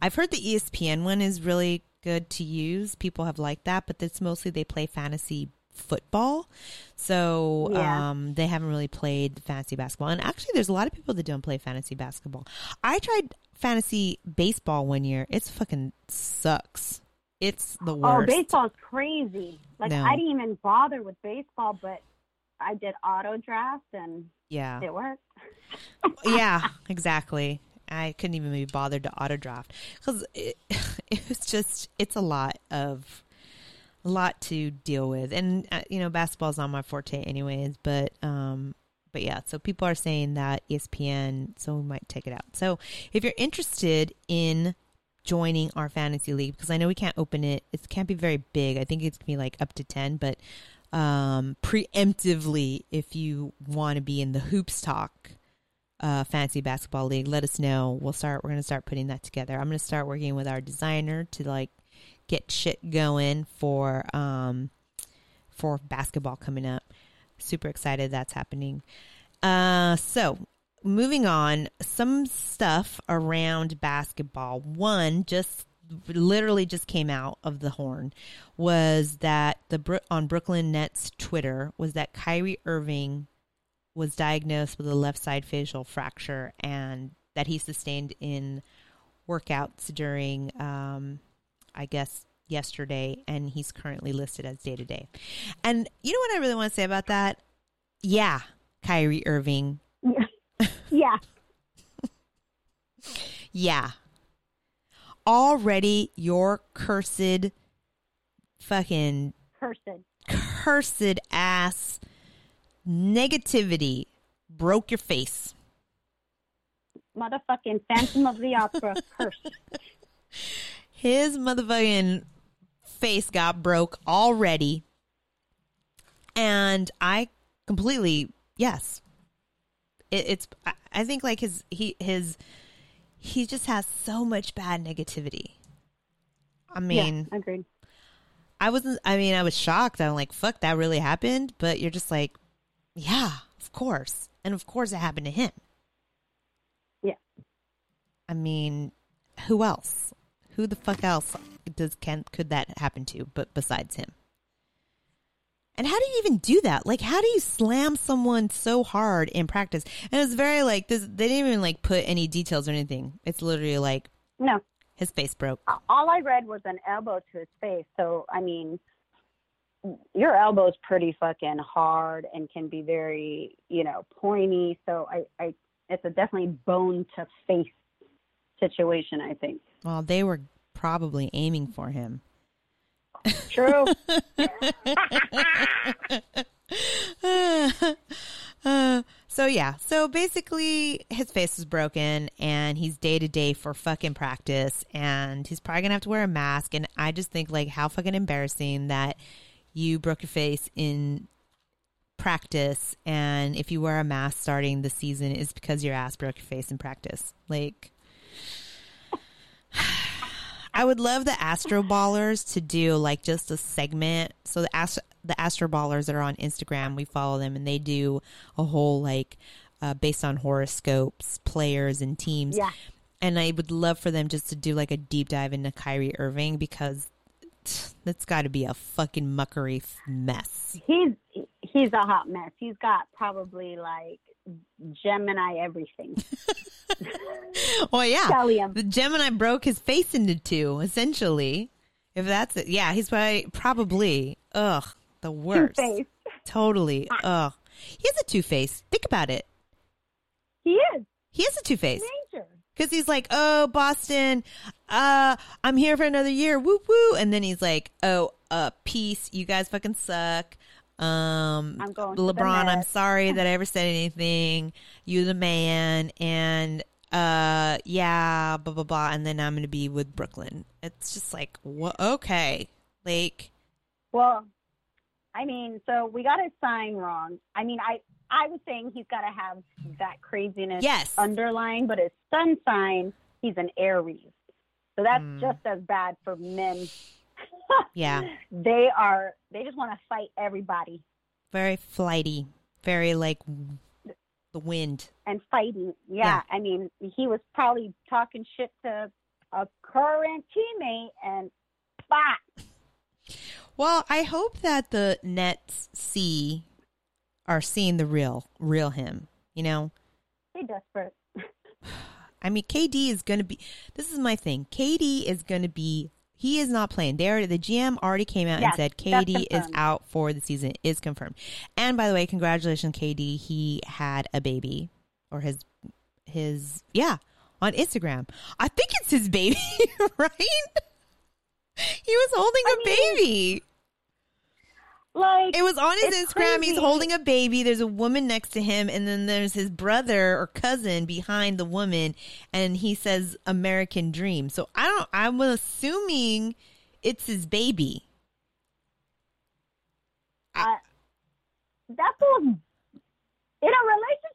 I've heard the ESPN one is really good to use. People have liked that, but it's mostly they play fantasy football. So Yeah. um, they haven't really played fantasy basketball. And actually, there's a lot of people that don't play fantasy basketball. I tried fantasy baseball one year. It's fucking sucks. It's the worst. Oh, worst. baseball's crazy. Like No. I didn't even bother with baseball, but I did auto draft and yeah. it worked. yeah, exactly. I couldn't even be bothered to auto draft because it, it was just it's a lot of a lot to deal with, and uh, you know basketball's not my forte anyways. But um, but yeah, so people are saying that ESPN, so we might take it out. So if you're interested in joining our fantasy league, because I know we can't open it, it can't be very big. I think it's gonna be like up to ten, but um, preemptively, if you want to be in the hoops talk uh, fantasy basketball league, let us know. We'll start. We're going to start putting that together. I'm going to start working with our designer to like get shit going for um for basketball coming up. Super excited that's happening. Uh, so moving on, some stuff around basketball. One just literally just came out of the horn was that the on Brooklyn Nets Twitter was that Kyrie Irving was diagnosed with a left side facial fracture and that he sustained in workouts during, um, I guess, yesterday, and he's currently listed as day to day. And you know what I really want to say about that? Yeah, Kyrie Irving. Yeah. Yeah. Already your cursed, fucking Person. cursed ass negativity broke your face. Motherfucking Phantom of the Opera curse. his motherfucking face got broke already. And I completely, yes. It, it's, I- think like his, he, his, he just has so much bad negativity. I mean, yeah, agreed. I wasn't, I mean, I was shocked. I'm like, fuck, that really happened. But you're just like, yeah, of course. And of course it happened to him. Yeah. I mean, who else? Who the fuck else does can could that happen to but besides him? And how do you even do that? Like how do you slam someone so hard in practice? And it's very like this they didn't even like put any details or anything. It's literally like No. his face broke. All I read was an elbow to his face. So, I mean, your elbow's pretty fucking hard and can be very, you know, pointy. So, I, I it's a definitely bone to face situation, I think. Well, they were probably aiming for him. True. Uh, so yeah, so basically his face is broken and he's day to day for fucking practice and he's probably gonna have to wear a mask and I just think like how fucking embarrassing that you broke your face in practice and if you wear a mask starting the season is because your ass broke your face in practice. Like I would love the Astro Ballers to do like just a segment. So the Astro, the Astro Ballers that are on Instagram, we follow them, and they do a whole like uh, based on horoscopes, players and teams. Yeah. And I would love for them just to do like a deep dive into Kyrie Irving because that's got to be a fucking muckery mess. he's he's a hot mess. He's got probably like Gemini everything. Well, yeah. The Gemini broke his face into two, essentially. If that's it. Yeah, he's probably, probably, ugh, the worst. Two-Face. Totally. Ugh. He has a two face. Think about it. He is He has a two face. major. Because he's like, oh, Boston, uh, I'm here for another year. Woo woo. And then he's like, oh, uh, peace. You guys fucking suck. Um, I'm going LeBron, I'm sorry that I ever said anything. You the man. And, uh, yeah, blah, blah, blah. And then I'm going to be with Brooklyn. It's just like, what? Okay. Like, Well, I mean, so we got his sign wrong. I mean, I I was saying he's got to have that craziness Yes. underlying, but his sun sign, he's an Aries, so that's Hmm. just as bad for men. yeah, They are they just want to fight everybody very flighty, very like the wind. and fighting. Yeah, I mean, he was probably talking shit to a current teammate, and bah, Well, I hope that the Nets see are seeing the real, real him. You know, they desperate. I mean, KD is going to be. This is my thing. KD is going to be. He is not playing. They already, the GM already came out Yes, and said KD is out for the season. Is confirmed. And by the way, congratulations, KD. He had a baby, or his his yeah on Instagram. I think it's his baby, right? He was holding a baby. Like It was on his Instagram. He's holding a baby. There's a woman next to him, and then there's his brother or cousin behind the woman, and he says "American Dream." So I don't. I'm assuming it's his baby. uh, that fool's in a relationship.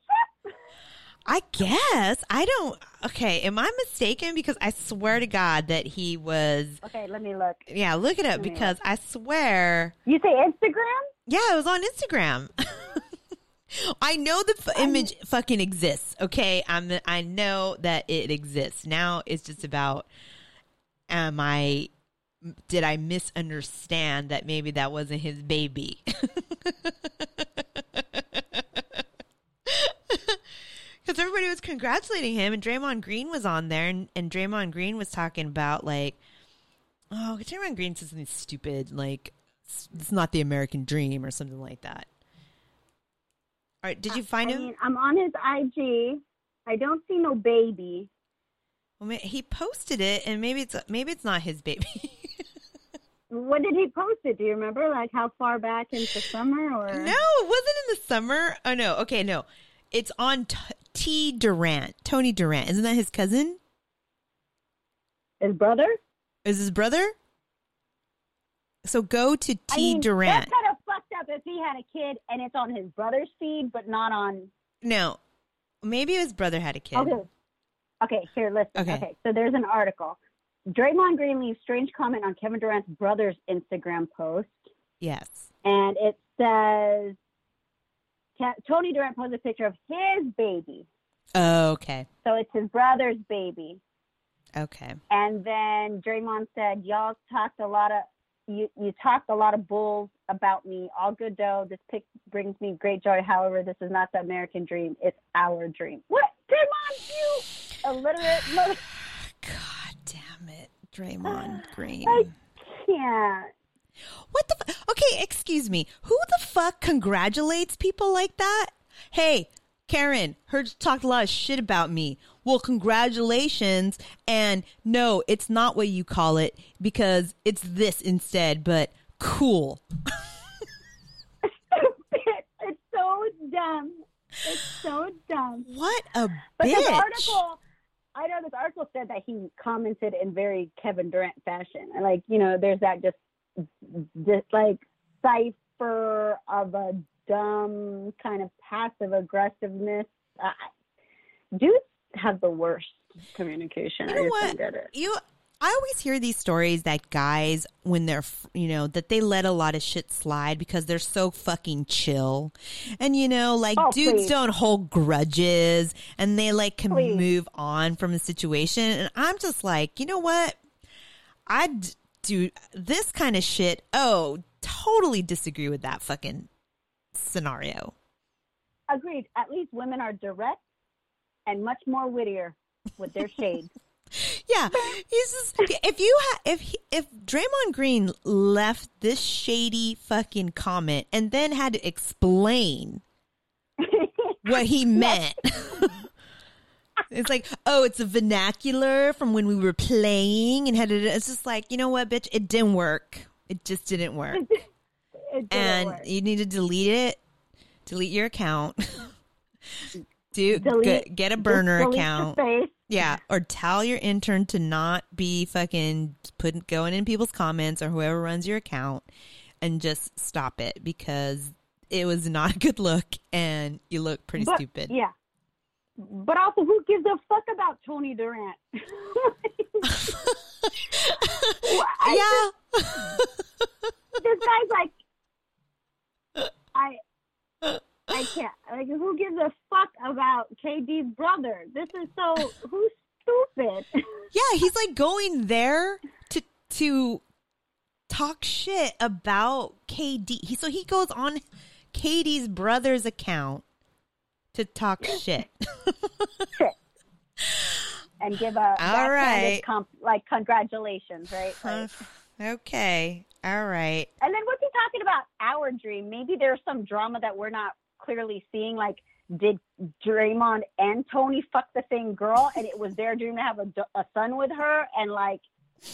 I guess I don't. Okay, am I mistaken? Because I swear to God that he was. Okay, let me look. Yeah, look it up me because I swear. You say Instagram? Yeah, it was on Instagram. I know the f- image fucking exists. Okay, I'm. I know that it exists. Now it's just about. Am I? Did I misunderstand that maybe that wasn't his baby? Because everybody was congratulating him, and Draymond Green was on there, and, and Draymond Green was talking about like, oh, Draymond Green said something stupid like, "It's it's not the American dream" or something like that. All right, did you find I him? mean, I'm on his IG. I don't see no baby. Well, he posted it, and maybe it's maybe it's not his baby. When did he post it? Do you remember? Like how far back into summer or? no, it wasn't in the summer. Oh no, okay, no, it's on T, T Durant, Tony Durant. Isn't that his cousin? His brother? Is his brother? So go to T I mean, Durant. That's kind of fucked up if he had a kid and it's on his brother's feed, but not on. No, maybe his brother had a kid. Okay. Okay, here, listen. Okay. Okay. so there's an article. Draymond Green leaves strange comment on Kevin Durant's brother's Instagram post. Yes. and it says Tony Durant posted a picture of his baby. Okay. So it's his brother's baby. Okay. And then Draymond said, "Y'all talked a lot of you. You talked a lot of bulls about me. All good though. This pic brings me great joy. However, this is not the American dream. It's our dream. What, Draymond? You illiterate mother. God damn it, Draymond Green. I can't. What the? F- okay, excuse me. Who the fuck congratulates people like that? Hey, Karen, heard you talked a lot of shit about me. Well, congratulations. And no, it's not what you call it because it's this instead, but cool. it's so dumb. It's so dumb. What a But bitch. this article, I know this article said that he commented in very Kevin Durant fashion. Like, you know, there's that just, just like cipher of a dumb kind of passive aggressiveness. Uh, dudes have the worst communication. You I know just what? don't get it. You, I always hear these stories that guys, when they're, you know, that they let a lot of shit slide because they're so fucking chill, and you know, like Oh, dudes please. don't hold grudges, and they like can Please. move on from a situation, and I'm just like, you know what, I do this kind of shit. Oh, totally disagree with that fucking scenario. Agreed. At least women are direct and much more wittier with their shade. Yeah, he's just if you ha- if he, if Draymond Green left this shady fucking comment and then had to explain what he meant. it's like, oh, it's a vernacular from when we were playing and had it. It's just like, you know what, bitch, it didn't work. It just didn't work, it didn't and work. you need to delete it. Delete your account. Do Delete- get, get a burner account. Yeah, or tell your intern to not be fucking putting going in people's comments or whoever runs your account, and just stop it because it was not a good look and you look pretty But- stupid. Yeah. But also, who gives a fuck about Tony Durant? Well, yeah, this guy's like, I, I can't. Like, who gives a fuck about KD's brother? This is so who's stupid. yeah, he's like going there to to talk shit about KD. He so he goes on KD's brother's account to talk shit. and give a backhanded right. comp, like congratulations, right? Like, okay, all right. and then what's he talking about? Our dream. Maybe there's some drama that we're not clearly seeing. Like, did Draymond and Tony fuck the same girl, and it was their dream to have a, a son with her, and like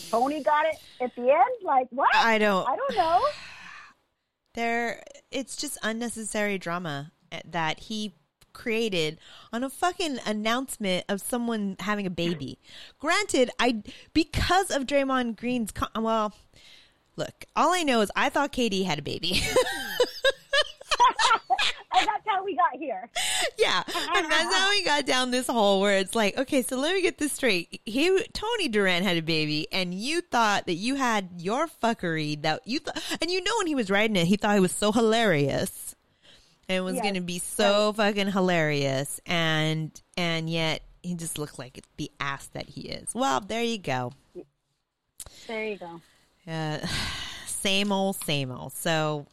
Tony got it at the end? Like, what? I don't. I don't know. there it's just unnecessary drama eh, that he created on a fucking announcement of someone having a baby. Granted, I because of Draymond Green's con- well, look, all I know is I thought KD had a baby. And that's how we got here. yeah, and that's how we got down this hole where it's like, okay, so let me get this straight. He Tony Durant had a baby, and you thought that you had your fuckery that you thought, and you know when he was writing it, he thought it was so hilarious, and it was Yes, going to be so fucking hilarious, and and yet he just looked like the ass that he is. Well, there you go. There you go. Uh, same old, same old. So.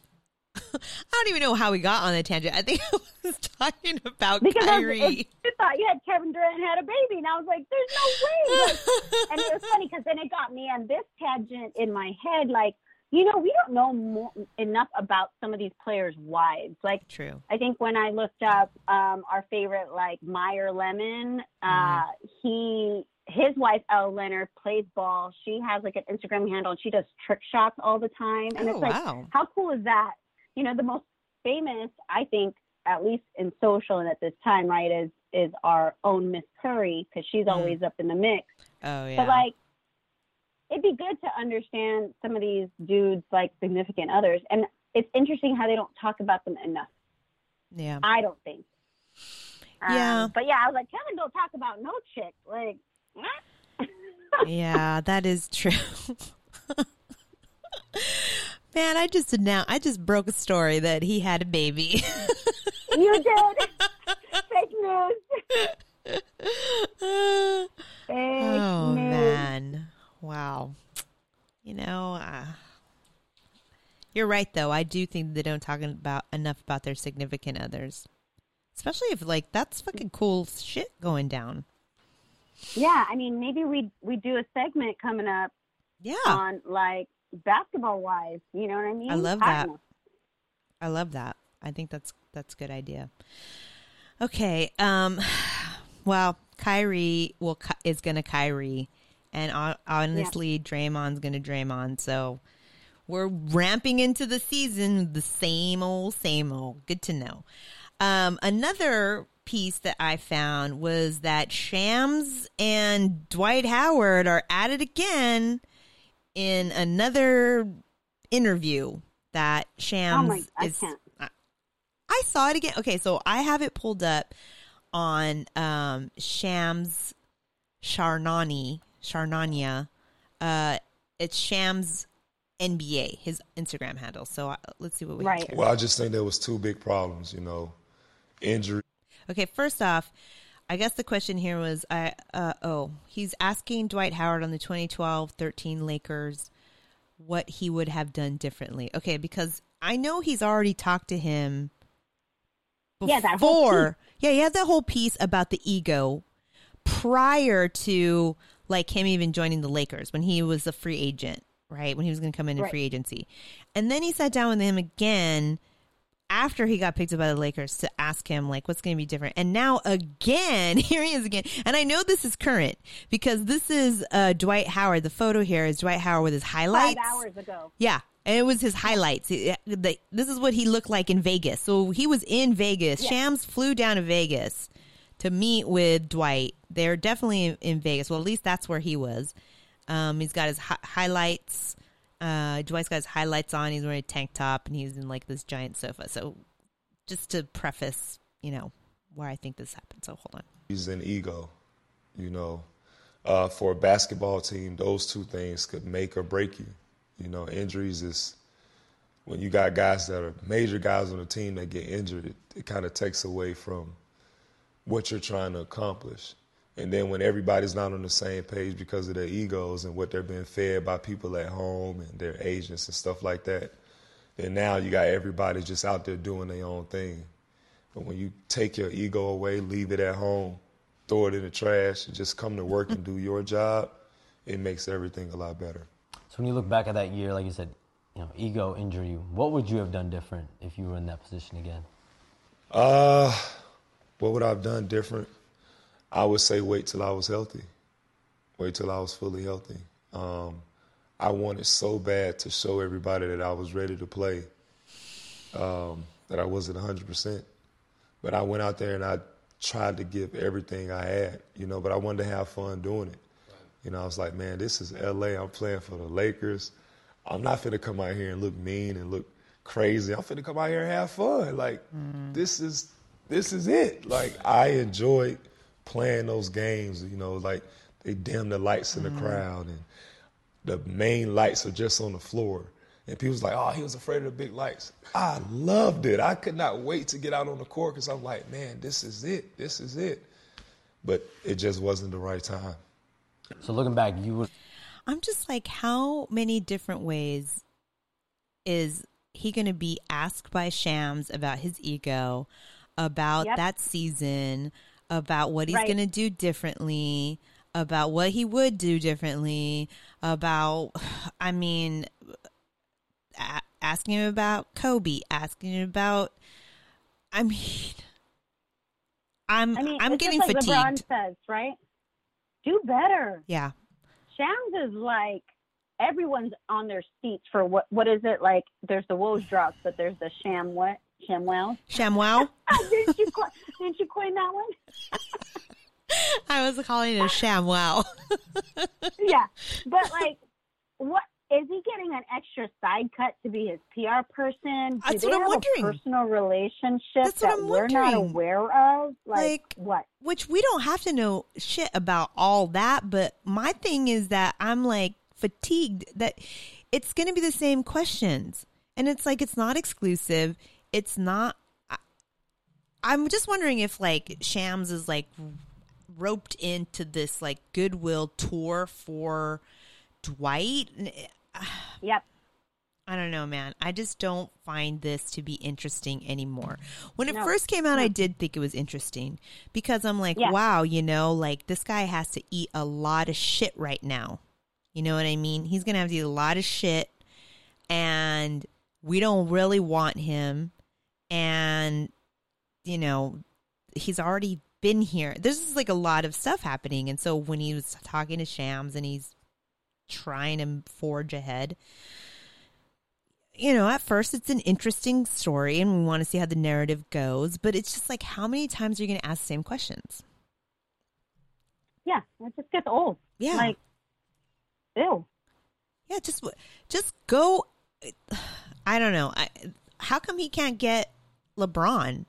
I don't even know how we got on the tangent. I think I was talking about Because I, was, Kyrie. it, thought you had Kevin Durant had a baby, and I was like, "There's no way." Like, and it was funny because then it got me on this tangent in my head. Like, you know, we don't know more, enough about some of these players' wives. Like, True. I think when I looked up um, our favorite, like Meyer Lemon, uh, he his wife Elle Leonard plays ball. She has like an Instagram handle, and she does trick shots all the time. And Oh, it's like, wow. how cool is that? You know, the most famous, I think, at least in social and at this time, right, is is our own Miss Curry because she's always up in the mix. Oh yeah. But like, it'd be good to understand some of these dudes like significant others, and it's interesting how they don't talk about them enough. yeah. I don't think. Um, Yeah. But yeah, I was like, Kevin, don't talk about no chick. Like, yeah, that is true. Man, I just announced, I just broke a story that he had a baby. you did. Fake news. Fake oh news. man, wow. You know, uh, you're right though. I do think they don't talk about enough about their significant others, especially if like that's fucking cool shit going down. Yeah, I mean, maybe we we do a segment coming up Yeah, on like basketball wise. You know what I mean? I love that. know. I love that. I think that's that's a good idea. Okay. Um. Well, Kyrie will is going to Kyrie, and hon- honestly, Draymond's going to Draymond. So we're ramping into the season. The same old, same old. Good to know. Um. Another piece that I found was that Shams and Dwight Howard are at it again in another interview that Shams Oh my- I is. can't. I- I saw it again. Okay, so I have it pulled up on um, Shams Sharnani Charania. Uh, it's Shams NBA, his Instagram handle. So uh, let's see what we Right. Can Well, I just think there was two big problems, you know, injury. Okay, first off, I guess the question here was, I uh, oh, he's asking Dwight Howard on the 2012-13 Lakers what he would have done differently. Okay, because I know he's already talked to him Yeah, that whole before. Yeah, he had that whole piece about the ego prior to like him even joining the Lakers when he was a free agent, right? When he was going to come in in Right. free agency. And then he sat down with him again after he got picked up by the Lakers to ask him like what's going to be different. And now again, here he is again. And I know this is current because this is uh, Dwight Howard. The photo here is Dwight Howard with his highlights. Five hours ago. Yeah, and it was his highlights. It- the- This is what he looked like in Vegas. So he was in Vegas. Shams flew down to Vegas to meet with Dwight. They're definitely in, Vegas. Well, at least that's where he was. Um, he's got his hi- highlights. Uh, Dwight's got his highlights on. He's wearing a tank top and he's in like this giant sofa. So just to preface, you know, where I think this happened. So hold on. He's an ego, you know. Uh, for a basketball team, those two things could make or break you. You know, injuries is when you got guys that are major guys on the team that get injured, it, it kind of takes away from what you're trying to accomplish. And then when everybody's not on the same page because of their egos and what they're being fed by people at home and their agents and stuff like that, then now you got everybody just out there doing their own thing. But when you take your ego away, leave it at home, throw it in the trash, and just come to work and do your job, it makes everything a lot better. So when you look back at that year, like you said, you know, ego injury. What would you have done different if you were in that position again? Uh, what would I have done different? I would say wait till I was healthy. Wait till I was fully healthy. Um, I wanted so bad to show everybody that I was ready to play, um, that I wasn't 100%. But I went out there and I tried to give everything I had, you know, but I wanted to have fun doing it. You know, I was like, man, this is LA. I'm playing for the Lakers. I'm not finna come out here and look mean and look crazy. I'm finna come out here and have fun. Like, this is this is it. Like, I enjoyed playing those games. You know, like they dim the lights in the mm-hmm. crowd and the main lights are just on the floor. And people's like, oh, he was afraid of the big lights. I loved it. I could not wait to get out on the court because I'm like, man, this is it. This is it. But it just wasn't the right time. So looking back, you would I'm just like, how many different ways is he going to be asked by Shams about his ego, about Yep. that season, about what he's Right. going to do differently, about what he would do differently, about, I mean, a- asking him about Kobe, asking him about, I mean, I'm I mean, I'm getting like fatigued. LeBron says, right? Do better. Yeah. Shams is like everyone's on their seats for what? What is it like? There's the Woj drops, but there's the Sham what? Shamwell. ShamWow? Ah, didn't you co- didn't you coin that one? I was calling it a ShamWow. yeah, but like, what is he getting an extra side cut to be his PR person? Do That's they what I'm have wondering. a personal relationship That's what that we're not aware of? Like, Like, what? which we don't have to know shit about all that but my thing is that i'm like fatigued that it's going to be the same questions and it's like it's not exclusive it's not I, i'm just wondering if like shams is like roped into this like goodwill tour for dwight uh, Yep. I don't know, man. I just don't find this to be interesting anymore. When it No. first came out, I mm-hmm. did think it was interesting because I'm like, Yeah. wow, you know, like this guy has to eat a lot of shit right now. You know what I mean? He's going to have to eat a lot of shit and we don't really want him. And, you know, he's already been here. This is like a lot of stuff happening. And so when he was talking to Shams and he's trying to forge ahead, you know, at first it's an interesting story and we want to see how the narrative goes, but it's just like how many times are you going to ask the same questions? Yeah, it just gets old. Yeah. Like, ew. Yeah, just just go I don't know. I, how come he can't get LeBron?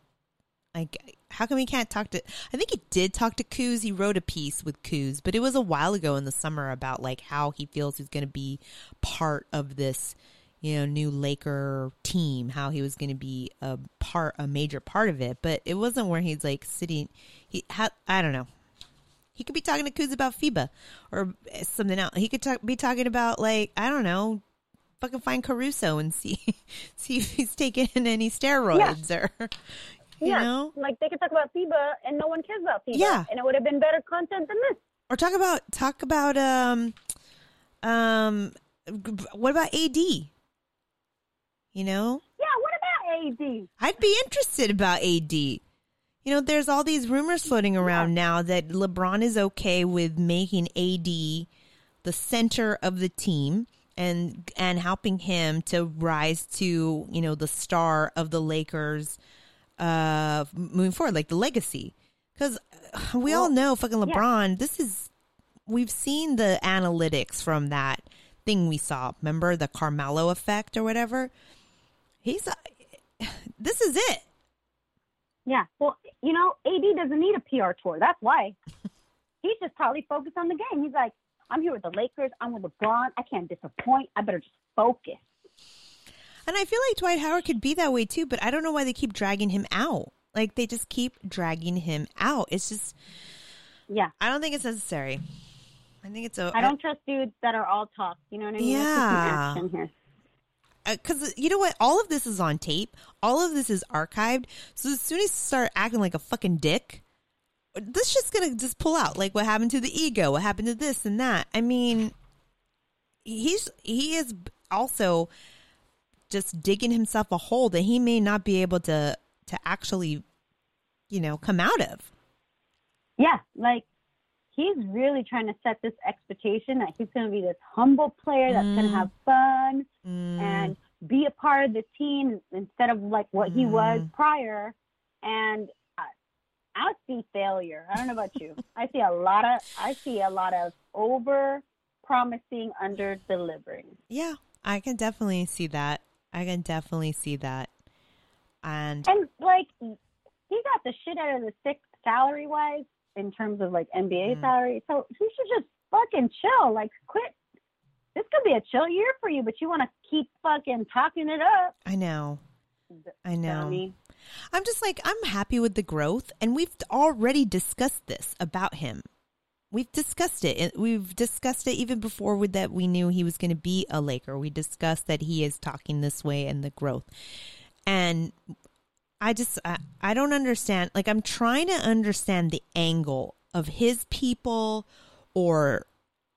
Like how come he can't talk to I think he did talk to Kuz. He wrote a piece with Kuz, but it was a while ago in the summer about like how he feels he's going to be part of this you know, new Laker team, how he was going to be a part, a major part of it. But it wasn't where he's like sitting. He had, I don't know. He could be talking to Kuz about FIBA or something else. He could talk, be talking about like I don't know, fucking find Caruso and see see if he's taking any steroids or You yeah, know? like they could talk about FIBA and no one cares about FIBA. Yeah. and it would have been better content than this. Or talk about talk about um um what about AD? You know? Yeah, what about AD? I'd be interested about AD. You know, there's all these rumors floating around now that LeBron is okay with making AD the center of the team and and helping him to rise to, you know, the star of the Lakers uh moving forward, like the legacy. Cuz we all know fucking yeah. LeBron, this is we've seen the analytics from that thing we saw. Remember the Carmelo effect or whatever? He's uh, this is it. Yeah, well, you know, AD doesn't need a PR tour. That's why. He's just totally focused on the game. He's like, I'm here with the Lakers. I'm with LeBron. I can't disappoint. I better just focus. And I feel like Dwight Howard could be that way too, but I don't know why they keep dragging him out. Like they just keep dragging him out. It's just Yeah. I don't think it's necessary. I think it's a I don't trust dudes that are all talk. You know what I mean? Let's get some Yeah. action here. because uh, you know what? All of this is on tape. All of this is archived. So as soon as you start acting like a fucking dick, this just gonna just pull out. Like what happened to the ego? What happened to this and that? I mean, he's he is also just digging himself a hole that he may not be able to to actually, you know, come out of. Yeah, like he's really trying to set this expectation that he's going to be this humble player that's going to mm. have fun mm. and be a part of the team instead of like what he was mm. prior. And I, see failure. I don't know about you. I see a lot of I see a lot of over promising, under delivering. Yeah, I can definitely see that. I can definitely see that. And And like he got the shit out of the stick salary wise in terms of like NBA Mm. salary. So he should just fucking chill. Like quit. This could be a chill year for you, but you want to keep fucking talking it up. I know. I know. Dummy. I'm just like, I'm happy with the growth. And we've already discussed this about him. We've discussed it. We've discussed it even before with that we knew he was going to be a Laker. We discussed that he is talking this way and the growth. And I just, I, I don't understand. Like, I'm trying to understand the angle of his people or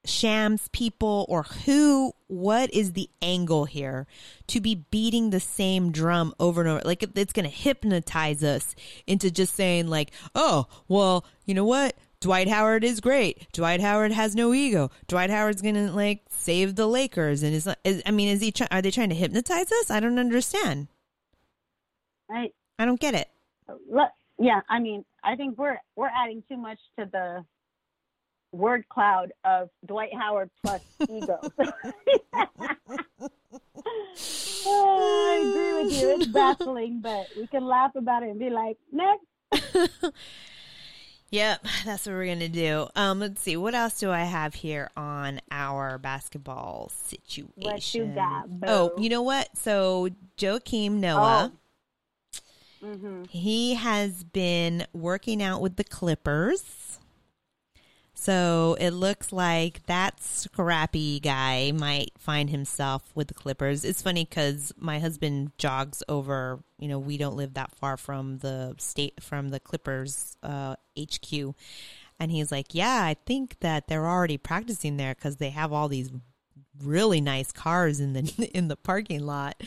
Shams people or who, what is the angle here to be beating the same drum over and over? Like, it's going to hypnotize us into just saying, like, oh, well, you know what? Dwight Howard is great. Dwight Howard has no ego. Dwight Howard's going to, like, save the Lakers. And is, is I mean, is he, try, are they trying to hypnotize us? I don't understand. I I don't get it. Yeah, I mean, I think we're we're adding too much to the word cloud of Dwight Howard plus ego. Oh, I agree with you. It's baffling, but we can laugh about it and be like, next. Yep, that's what we're gonna do. Um, let's see, what else do I have here on our basketball situation? What you got, boo? Oh, you know what? So Joakim Noah, Mm-hmm. he has been working out with the Clippers. So it looks like that scrappy guy might find himself with the Clippers. It's funny because my husband jogs over. You know, we don't live that far from the state from the Clippers uh, HQ, and he's like, "Yeah, I think that they're already practicing there because they have all these really nice cars in the in the parking lot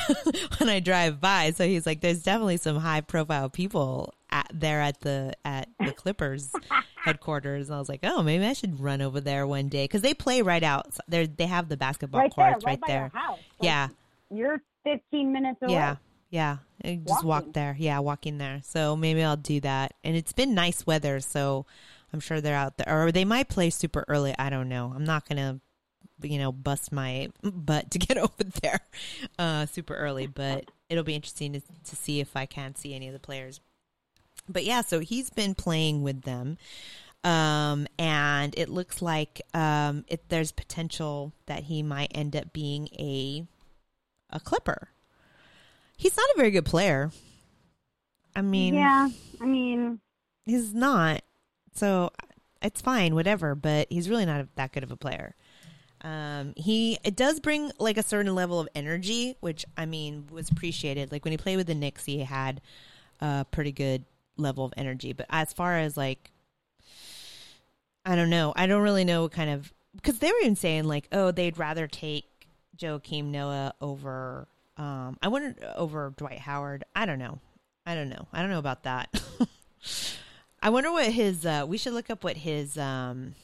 when I drive by." So he's like, "There's definitely some high profile people at there at the at the Clippers headquarters." And I was like, "Oh, maybe I should run over there one day because they play right out. There, they have the basketball Right there, right right, there. your house. Like, yeah, You're 15 minutes away. yeah, yeah. I Just walk there. Yeah, walking there. So maybe I'll do that. And it's been nice weather, so I'm sure they're out there. Or they might play super early. I don't know. I'm not gonna, you know, bust my butt to get over there uh, super early, but it'll be interesting to, to see if I can see any of the players. But yeah, so he's been playing with them. Um, and it looks like um, it, there's potential that he might end up being a a Clipper. He's not a very good player. I mean, yeah. I mean, he's not. So it's fine, whatever. But he's really not that good of a player. Um, he it does bring like a certain level of energy, which I mean was appreciated. Like when he played with the Knicks, he had a pretty good level of energy. But as far as like, I don't know. I don't really know what kind of because they were even saying like, oh, they'd rather take Joakim Noah over. Um, I wonder over Dwight Howard. I don't know. I don't know. I don't know about that. I wonder what his. Uh, we should look up what his. Um,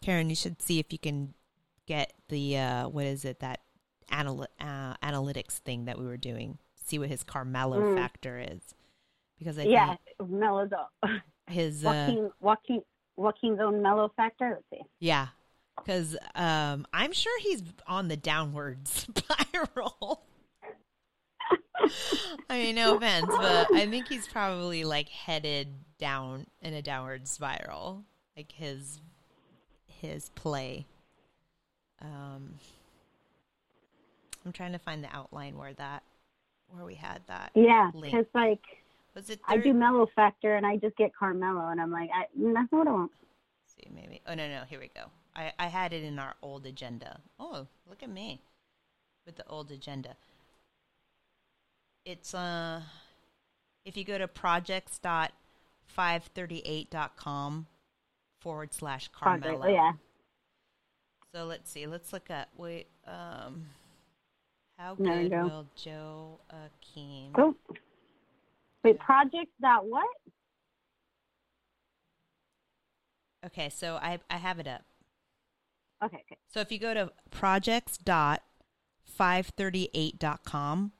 Karen, you should see if you can get the uh, what is it that anal- uh, analytics thing that we were doing. See what his Carmelo Mm. factor is, because I yeah, Melo's his uh, Joaquin, Joaquin, Joaquin's own mellow factor. Let's see. yeah, because um, I'm sure he's on the downward spiral. I mean, no offense, but I think he's probably like headed down in a downward spiral, like his his play. Um, I'm trying to find the outline where that where we had that. Yeah, because like was it? I do mellow factor and I just get Carmelo, and I'm like, I, that's not what I want. see, maybe. Oh no, no, here we go. I I had it in our old agenda. Oh, look at me with the old agenda. It's uh, if you go to projects.538.com forward slash Carmelo. oh, yeah. So let's see. Let's look at wait. Um, how There good go. will Joe Akeem? Oh. Wait, project that what? Okay, so I I have it up. Okay, okay. So if you go to projects. Dot five thirty eight. projects.538.com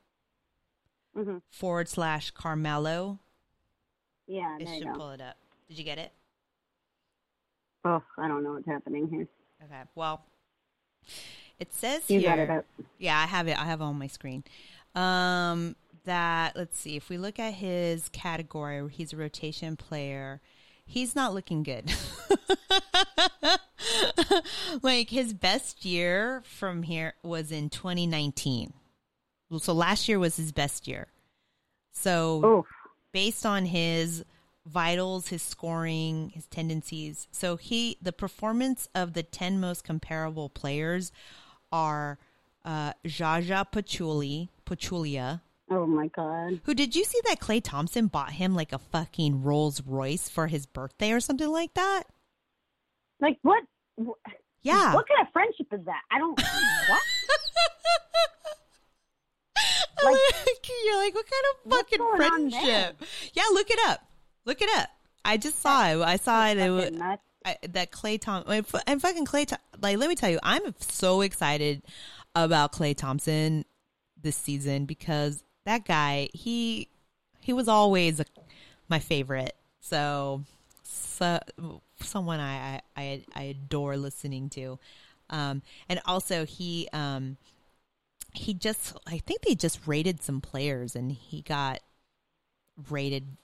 hmm forward slash Carmelo, Yeah, it should pull it up. Did you get it? Oh, I don't know what's happening here. Okay. Well, it says You here. it. Yeah, I have it. I have it on my screen. Um, that let's see. If we look at his category, he's a rotation player. He's not looking good. like his best year from here was in 2019. So last year was his best year. So based on his vitals, his scoring, his tendencies. So he the performance of the 10 most comparable players are uh Jaja Pachuli, Pachulia. Oh my god. Who did you see that Klay Thompson bought him like a fucking Rolls Royce for his birthday or something like that? Like what? Yeah. What kind of friendship is that? I don't. what? Like, you're like, what kind of fucking going on there? friendship? Yeah, look it up. Look it up. I just saw it. I saw it. it was, I, that Klay Thompson and fucking Klay. Thom- Like, let me tell you, I'm so excited about Klay Thompson this season because that guy, he he was always a, my favorite. So, so someone I, I I I adore listening to, um, and also he um he just I think they just rated some players and he got rated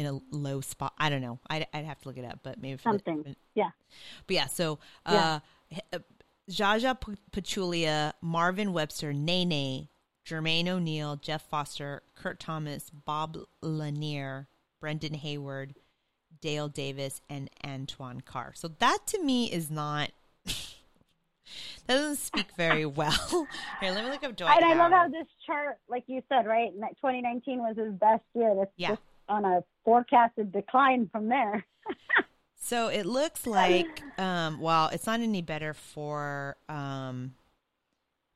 in a low spot. I don't know. I'd, I'd have to look it up, but maybe for the- Something. Yeah. but yeah, so uh, uh, Jaja P- Pachulia, Marvin Webster, Nene, Jermaine O'Neal, Jeff Foster, Kurt Thomas, Bob Lanier, Brendan Haywood, Dale Davis, and Antoine Carr. So that to me is not. that doesn't speak very well. Here, let me look up Dwight. And I love how this chart, like you said, right? 2019 was his best year. It's Yeah. just on a forecasted decline from there. So it looks like, um, well, it's not any better for um,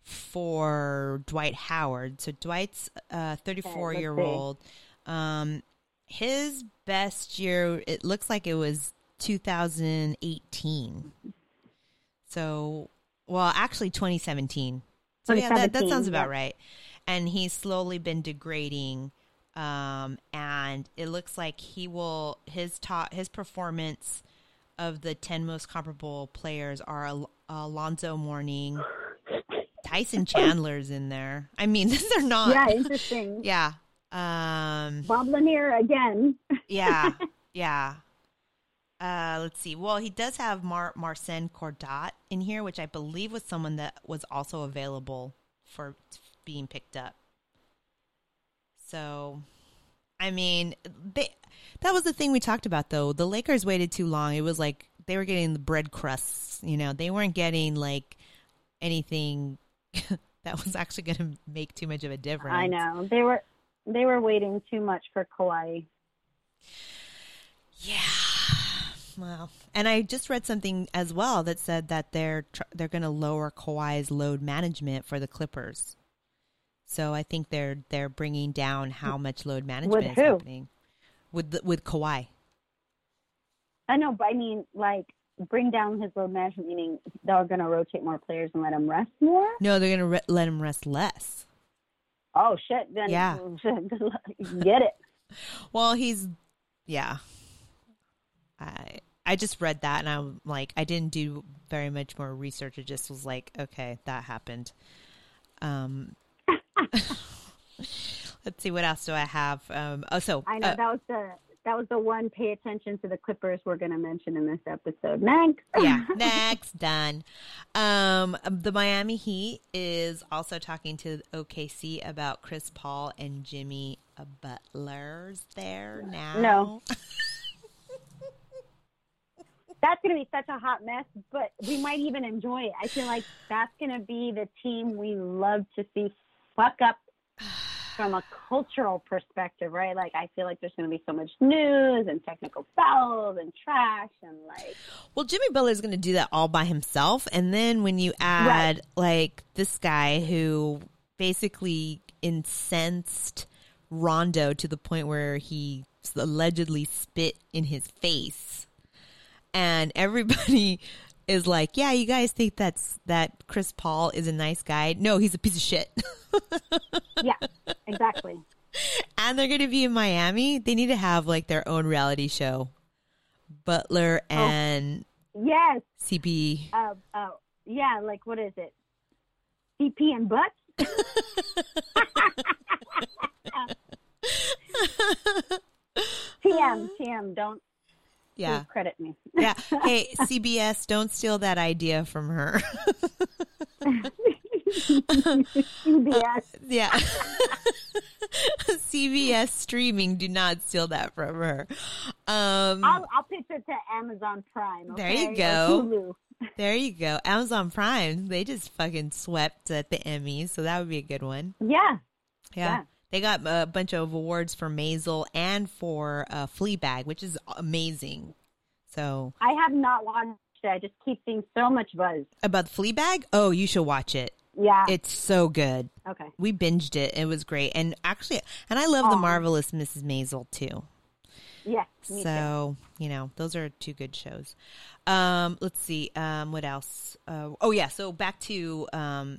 for Dwight Howard. So Dwight's uh, 34 let's year old. Um, his best year, it looks like it was 2018. So, well, actually 2017. So yeah, that, that sounds about yeah. right. And he's slowly been degrading. Um, and it looks like he will his top his performance of the 10 most comparable players are Al- Alonzo Mourning, Tyson Chandler's in there. I mean, these are not yeah, interesting. yeah. Um Bob Lanier again. yeah. Yeah. Uh let's see. Well, he does have Mar Marcin Gortat in here, which I believe was someone that was also available for being picked up. So, I mean, they that was the thing we talked about though. The Lakers waited too long. It was like they were getting the bread crusts, you know. They weren't getting like anything that was actually going to make too much of a difference. I know they were they were waiting too much for Kawhi. Yeah. Wow. And I just read something as well that said that they're tr- they're going to lower Kawhi's load management for the Clippers. So I think they're they're bringing down how much load management is happening with the, with Kawhi. I know, but I mean, like, bring down his load management, meaning they're going to rotate more players and let him rest more. No, they're going to re- let him rest less. Oh shit! Then Yeah. get it. Well, he's yeah. I I just read that and I'm like I didn't do very much more research. It just was like, okay, that happened. Um Let's see what else do I have. Um oh so I know uh, that was the that was the one. Pay attention to the Clippers. We're going to mention in this episode. Next. yeah, next done. Um, the Miami Heat is also talking to OKC about Chris Paul and Jimmy Butler's there now. No. that's going to be such a hot mess, but we might even enjoy it. I feel like that's going to be the team we love to see fuck up from a cultural perspective, right? Like, I feel like there's going to be so much news and technical fouls and trash and like, Well, Jimmy Butler is going to do that all by himself, and then when you add like this guy who basically incensed Rondo to the point where he allegedly spit in his face, and everybody is like, "Yeah, you guys think that's that Chris Paul is a nice guy? No, he's a piece of shit." yeah, exactly. and they're going to be in Miami. They need to have like their own reality show. Butler and Yes. CP. Uh, uh, yeah, like, what is it? CP and butts? TM, TM, don't Yeah. credit me. Yeah. Hey, CBS, don't steal that idea from her. CBS. yeah. CBS streaming, do not steal that from her. Um, I'll, I'll pitch it to Amazon Prime. there you go. There you go. Amazon Prime, they just fucking swept at the Emmys, so that would be a good one. Yeah. Yeah. Yeah. They got a bunch of awards for Maisel and for uh, Fleabag, which is amazing. So, I have not watched it. I just keep seeing so much buzz. about Fleabag, oh, you should watch it. Yeah. It's so good. Okay. We binged it. It was great. And actually, and I love the marvelous Mrs. Maisel too. Yes, me too. so you know those are two good shows um let's see um what else uh, oh yeah so back to um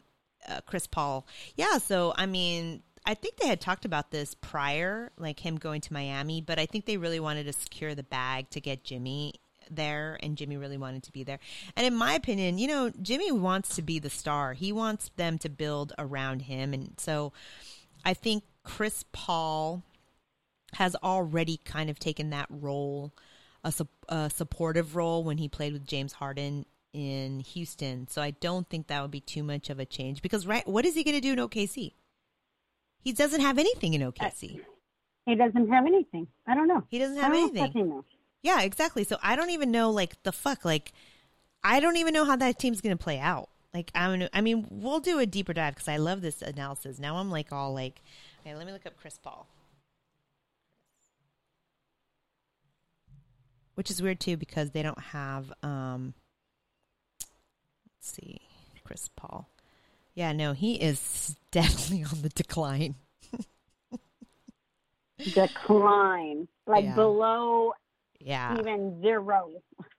uh, chris paul yeah so i mean i think they had talked about this prior like him going to miami but i think they really wanted to secure the bag to get jimmy there and jimmy really wanted to be there and in my opinion you know jimmy wants to be the star he wants them to build around him and so i think chris paul has already kind of taken that role, a, sup- a supportive role when he played with James Harden in Houston. So I don't think that would be too much of a change because right, what is he going to do in OKC? He doesn't have anything in OKC. He doesn't have anything. I don't know. He doesn't have anything. Yeah, exactly. So I don't even know like the fuck like I don't even know how that team's going to play out. Like I don't know. I mean, we'll do a deeper dive because I love this analysis. Now I'm like all like, okay, let me look up Chris Paul. Which is weird too because they don't have um let's see, Chris Paul. Yeah, no, he is definitely on the decline. Decline. Like Yeah. below Yeah. even zero.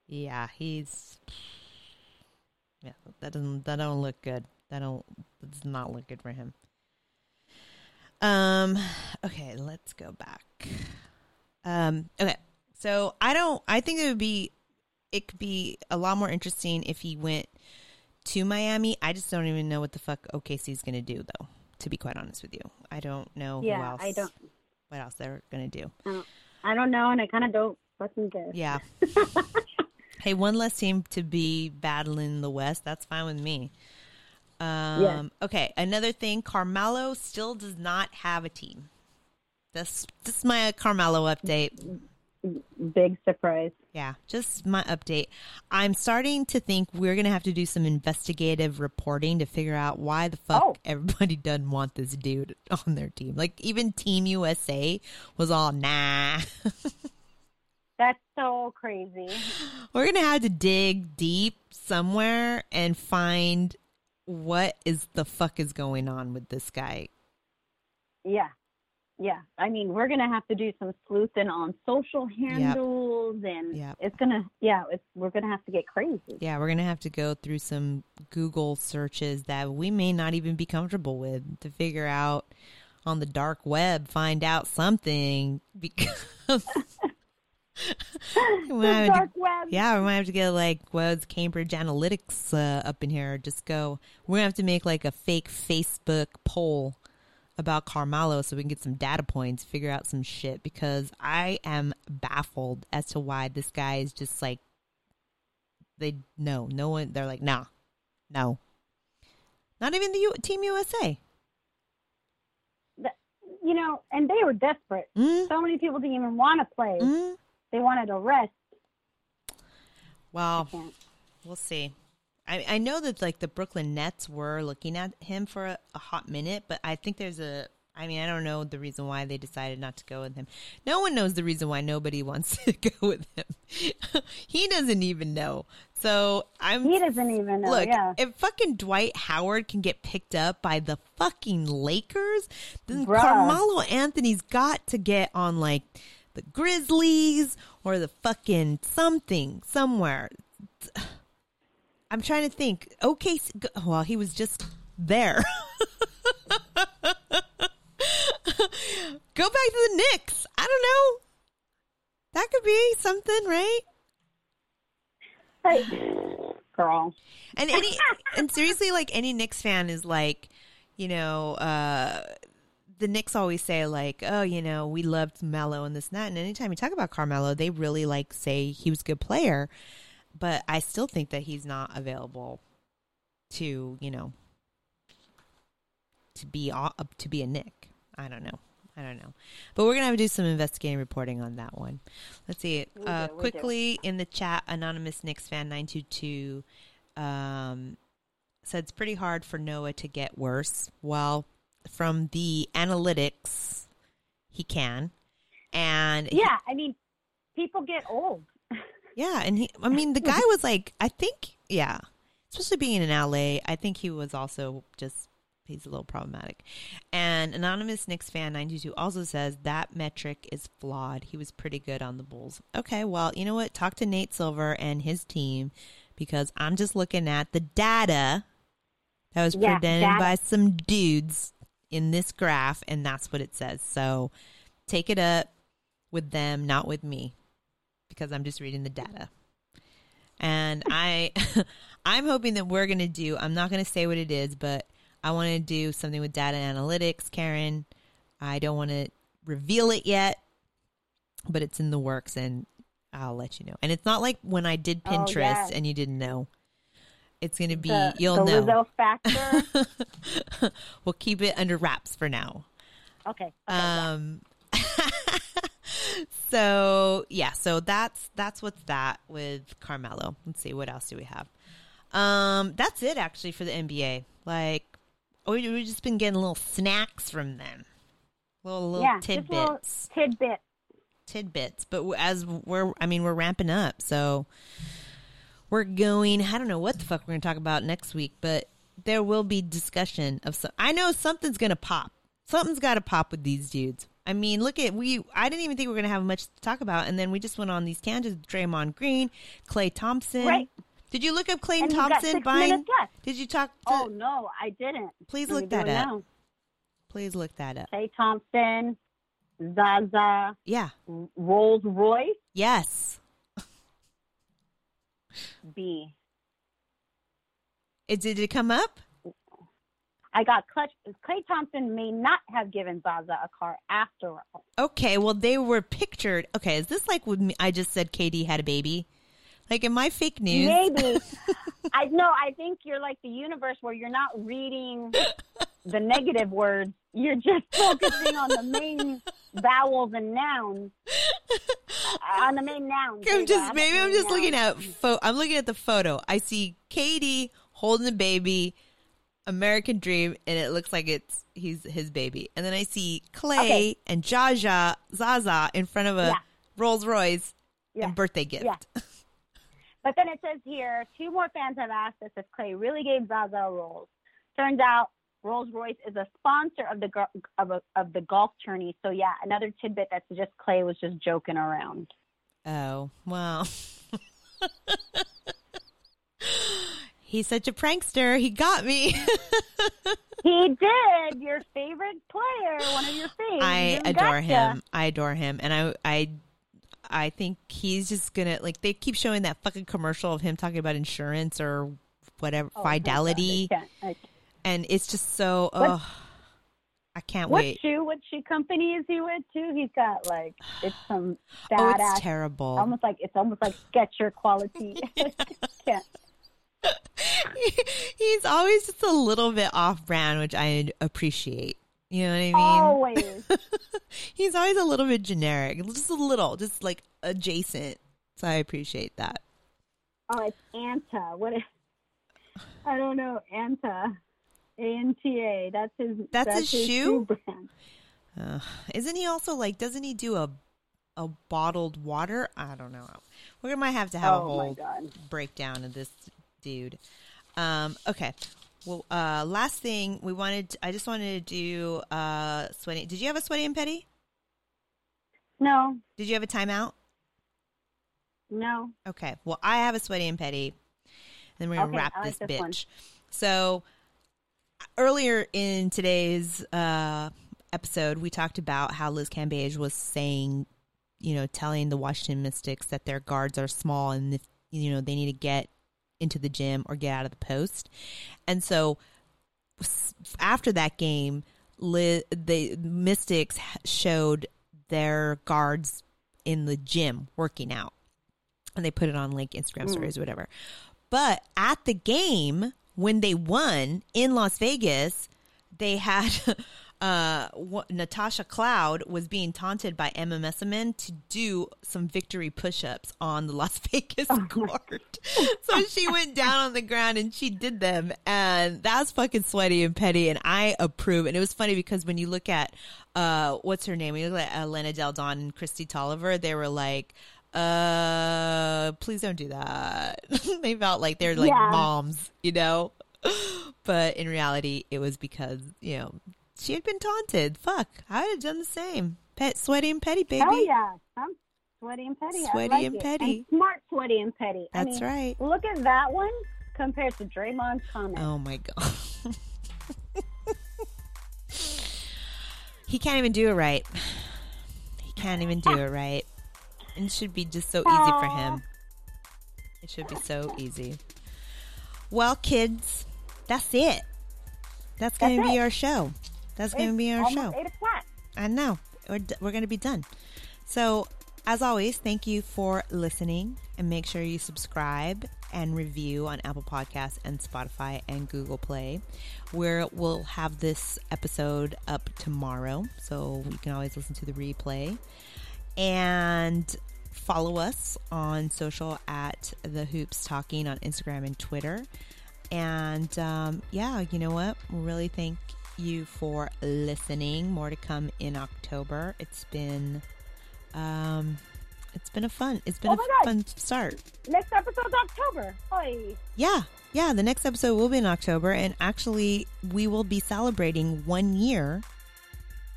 Yeah, he's yeah. That doesn't that don't look good. That don't that does not look good for him. Um. Okay, let's go back. Um. Okay, so I don't. I think it would be. It could be a lot more interesting if he went to Miami. I just don't even know what the fuck OKC is going to do, though. To be quite honest with you, I don't know who Yeah, else. I don't- What else they're going to do? I don't, I don't know, and I kind of don't fucking care. Yeah. hey, one less team to be battling the West. That's fine with me. Um, Yeah. Okay, another thing Carmelo still does not have a team. This, this is my Carmelo update. Big surprise. Yeah, just my update. I'm starting to think we're going to have to do some investigative reporting to figure out why the fuck Oh. everybody doesn't want this dude on their team. Like, even Team USA was all, nah. That's so crazy. we're going to have to dig deep somewhere and find what is the fuck is going on with this guy. Yeah. Yeah. I mean, we're going to have to do some sleuthing on social handles and Yep. it's going to, yeah, it's, we're going to have to get crazy. Yeah, we're going to have to go through some Google searches that we may not even be comfortable with to figure out on the dark web, find out something because. we might have to- dark web. Yeah, we might have to get like what's Cambridge Analytics uh, up in here. Just go. We're gonna have to make like a fake Facebook poll about Carmelo so we can get some data points, figure out some shit. Because I am baffled as to why this guy is just like they no no one. They're like nah, no, not even the U- Team USA. You know, and they were desperate. Mm. So many people didn't even want to play. Mm. They wanted to rest. Well, we'll see. I, I know that like the Brooklyn Nets were looking at him for a, a hot minute, but I think there's a. I mean, I don't know the reason why they decided not to go with him. No one knows the reason why nobody wants to go with him. he doesn't even know. So I'm. He doesn't even know. Look, yeah. if fucking Dwight Howard can get picked up by the fucking Lakers, then Bruh. Carmelo Anthony's got to get on like the Grizzlies or the fucking something somewhere. I'm trying to think. Okay, well, he was just there. Go back to the Knicks. I don't know. That could be something, right? Hey, girl. And any and seriously, like any Knicks fan is like, you know, uh the Knicks always say like, oh, you know, we loved Melo and this and that. And anytime you talk about Carmelo, they really like say he was a good player. But I still think that he's not available to, you know, to be a- to be a Nick. I don't know. I don't know. But we're gonna have to do some investigating reporting on that one. Let's see. Uh, do, we do. quickly in the chat, anonymous Knicks fan nine two two um, said it's pretty hard for Noah to get worse. Well, from the analytics, he can, and he- Yeah, I mean, people get old. yeah, and he. I mean, the guy was like, I think, yeah, especially being in LA, I think he was also just he's a little problematic. And anonymous Knicks fan ninety two also says that metric is flawed. He was pretty good on the Bulls. Okay, well, you know what? Talk to Nate Silver and his team because I'm just looking at the data that was Yeah, presented by some dudes in this graph, and that's what it says. So take it up with them, not with me, because I'm just reading the data. And I, I'm hoping that we're gonna do. I'm not gonna say what it is, but I want to do something with data analytics, Karen. I don't want to reveal it yet, but it's in the works, and I'll let you know. And it's not like when I did Oh, Pinterest yes. and you didn't know. It's gonna be The, you'll the know. Lizzo factor. we'll keep it under wraps for now. okay. okay yeah. Um, So yeah, so that's that's what's that with Carmelo. Let's see what else do we have. Um that's it actually for the NBA. Like we we've just been getting little snacks from them. Little little yeah, just little tidbits. tidbits. tidbits. But as we're, I mean, we're ramping up, so we're going. I don't know what the fuck we're going to talk about next week, but there will be discussion of some. I know something's going to pop. Something's got to pop with these dudes. I mean, look at we. I didn't even think we were going to have much to talk about, and then we just went on these tangents. Draymond Green, Klay Thompson. Right. Did you look up Klay And Thompson buying? Did you talk? To, Oh no, I didn't. Please look that up. now. Please look that up. Klay Thompson, Zaza, Yeah. Rolls Royce, Yes. B. It, did it come up? I got clutch. Klay Thompson may not have given Zaza a car after all. Okay, well, they were pictured. Okay, is this like when I just said KD had a baby? Like, in my fake news? Maybe. I know. I think you're like the universe where you're not reading the negative words. You're just focusing on the main vowels and nouns uh, on the main nouns. I'm There you go. just maybe I'm just looking at pho- I'm looking at the photo. I see KD holding the baby, American Dream, and it looks like it's he's his baby. And then I see Klay Okay. and Jaja Zaza in front of a Yeah. Rolls Royce Yeah. birthday gift. Yeah. But then it says here, two more fans have asked us if Klay really gave Zaza a Rolls. Turns out Rolls Royce is a sponsor of the of, a, of the golf tourney. So yeah, another tidbit that suggests Klay was just joking around. Oh, well. He's such a prankster. He got me. He did. Your favorite player, one of your faves. I adore Gotcha. him. I adore him, and I, I, I think he's just gonna like. They keep showing that fucking commercial of him talking about insurance or whatever Oh, fidelity, I I- and it's just so. What- Oh, I can't What wait. shoe? What shoe company is he with too? He's got like it's some badass. Oh, it's terrible. Almost like it's almost like Sketcher quality. Can't- he's always just a little bit off brand, which I appreciate. You know what I mean? Always. he's always a little bit generic, just a little, just like adjacent. So I appreciate that. Oh, it's Anta. What is? I don't know. Anta. A N T A. That's his. That's his shoe? brand. Uh, isn't he also like? Doesn't he do a a bottled water? I don't know. We might have to have a Oh, my whole breakdown of this dude. Um, okay. Well, uh, last thing we wanted, I just wanted to do uh, sweaty. Did you have a sweaty and petty? No. Did you have a timeout? No. Okay. Well, I have a sweaty and petty. Then we're gonna Okay, wrap like this this one. bitch. So earlier in today's uh, episode, we talked about how Liz Cambage was saying, you know, telling the Washington Mystics that their guards are small and if you know they need to get into the gym or get out of the post. And so after that game, the Mystics showed their guards in the gym working out and they put it on like Instagram Mm. stories or whatever. But at the game when they won in Las Vegas, they had uh what, Natasha Cloud was being taunted by Emma Meesseman to do some victory push-ups on the Las Vegas court. so she went down on the ground and she did them and that was fucking sweaty and petty and I approve. And it was funny because when you look at uh what's her name? You look at Elena Delle Donne and Kristi Toliver, they were like uh please don't do that they felt like they're like Yeah. moms you know but in reality it was because you know she had been taunted fuck i would have done the same pet sweaty and petty baby Hell yeah. I'm sweaty and petty. I Sweaty like and it. petty. And smart, sweaty and petty. I That's mean, right. Look at that one compared to Draymond's comment. oh my god he can't even do it right he can't even do it right and it should be just so easy for him it should be so easy well kids that's it that's gonna be it. our show that's gonna be our show Eight o'clock. I know. We're, d- we're going to be done. So, as always, thank you for listening and make sure you subscribe and review on Apple Podcasts and Spotify and Google Play. Where we'll have this episode up tomorrow, so you can always listen to the replay. And follow us on social at the Hoops Talking on Instagram and Twitter. And um, yeah, you know what? We really thank you for listening. More to come in October. It's been um it's been a fun it's been Oh a fun start. Next episode's October. Oi. Yeah. Yeah, the next episode will be in October and actually we will be celebrating 1 year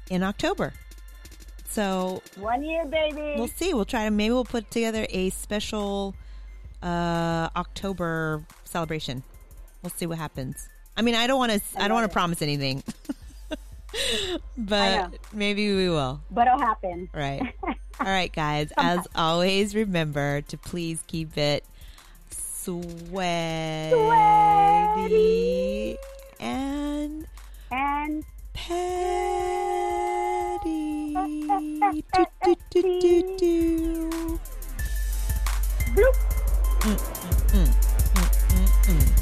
in October. So One year, baby. We'll see. We'll try to maybe we'll put together a special uh October celebration. We'll see what happens. I mean, I don't want to. I, don't want to promise anything, but maybe we will. But it'll happen, right? All right, guys. as always, remember to please keep it sweaty, sweaty. and and petty. do, do, do, do, do. Bloop. Mm, mm, mm, mm, mm, mm. mm.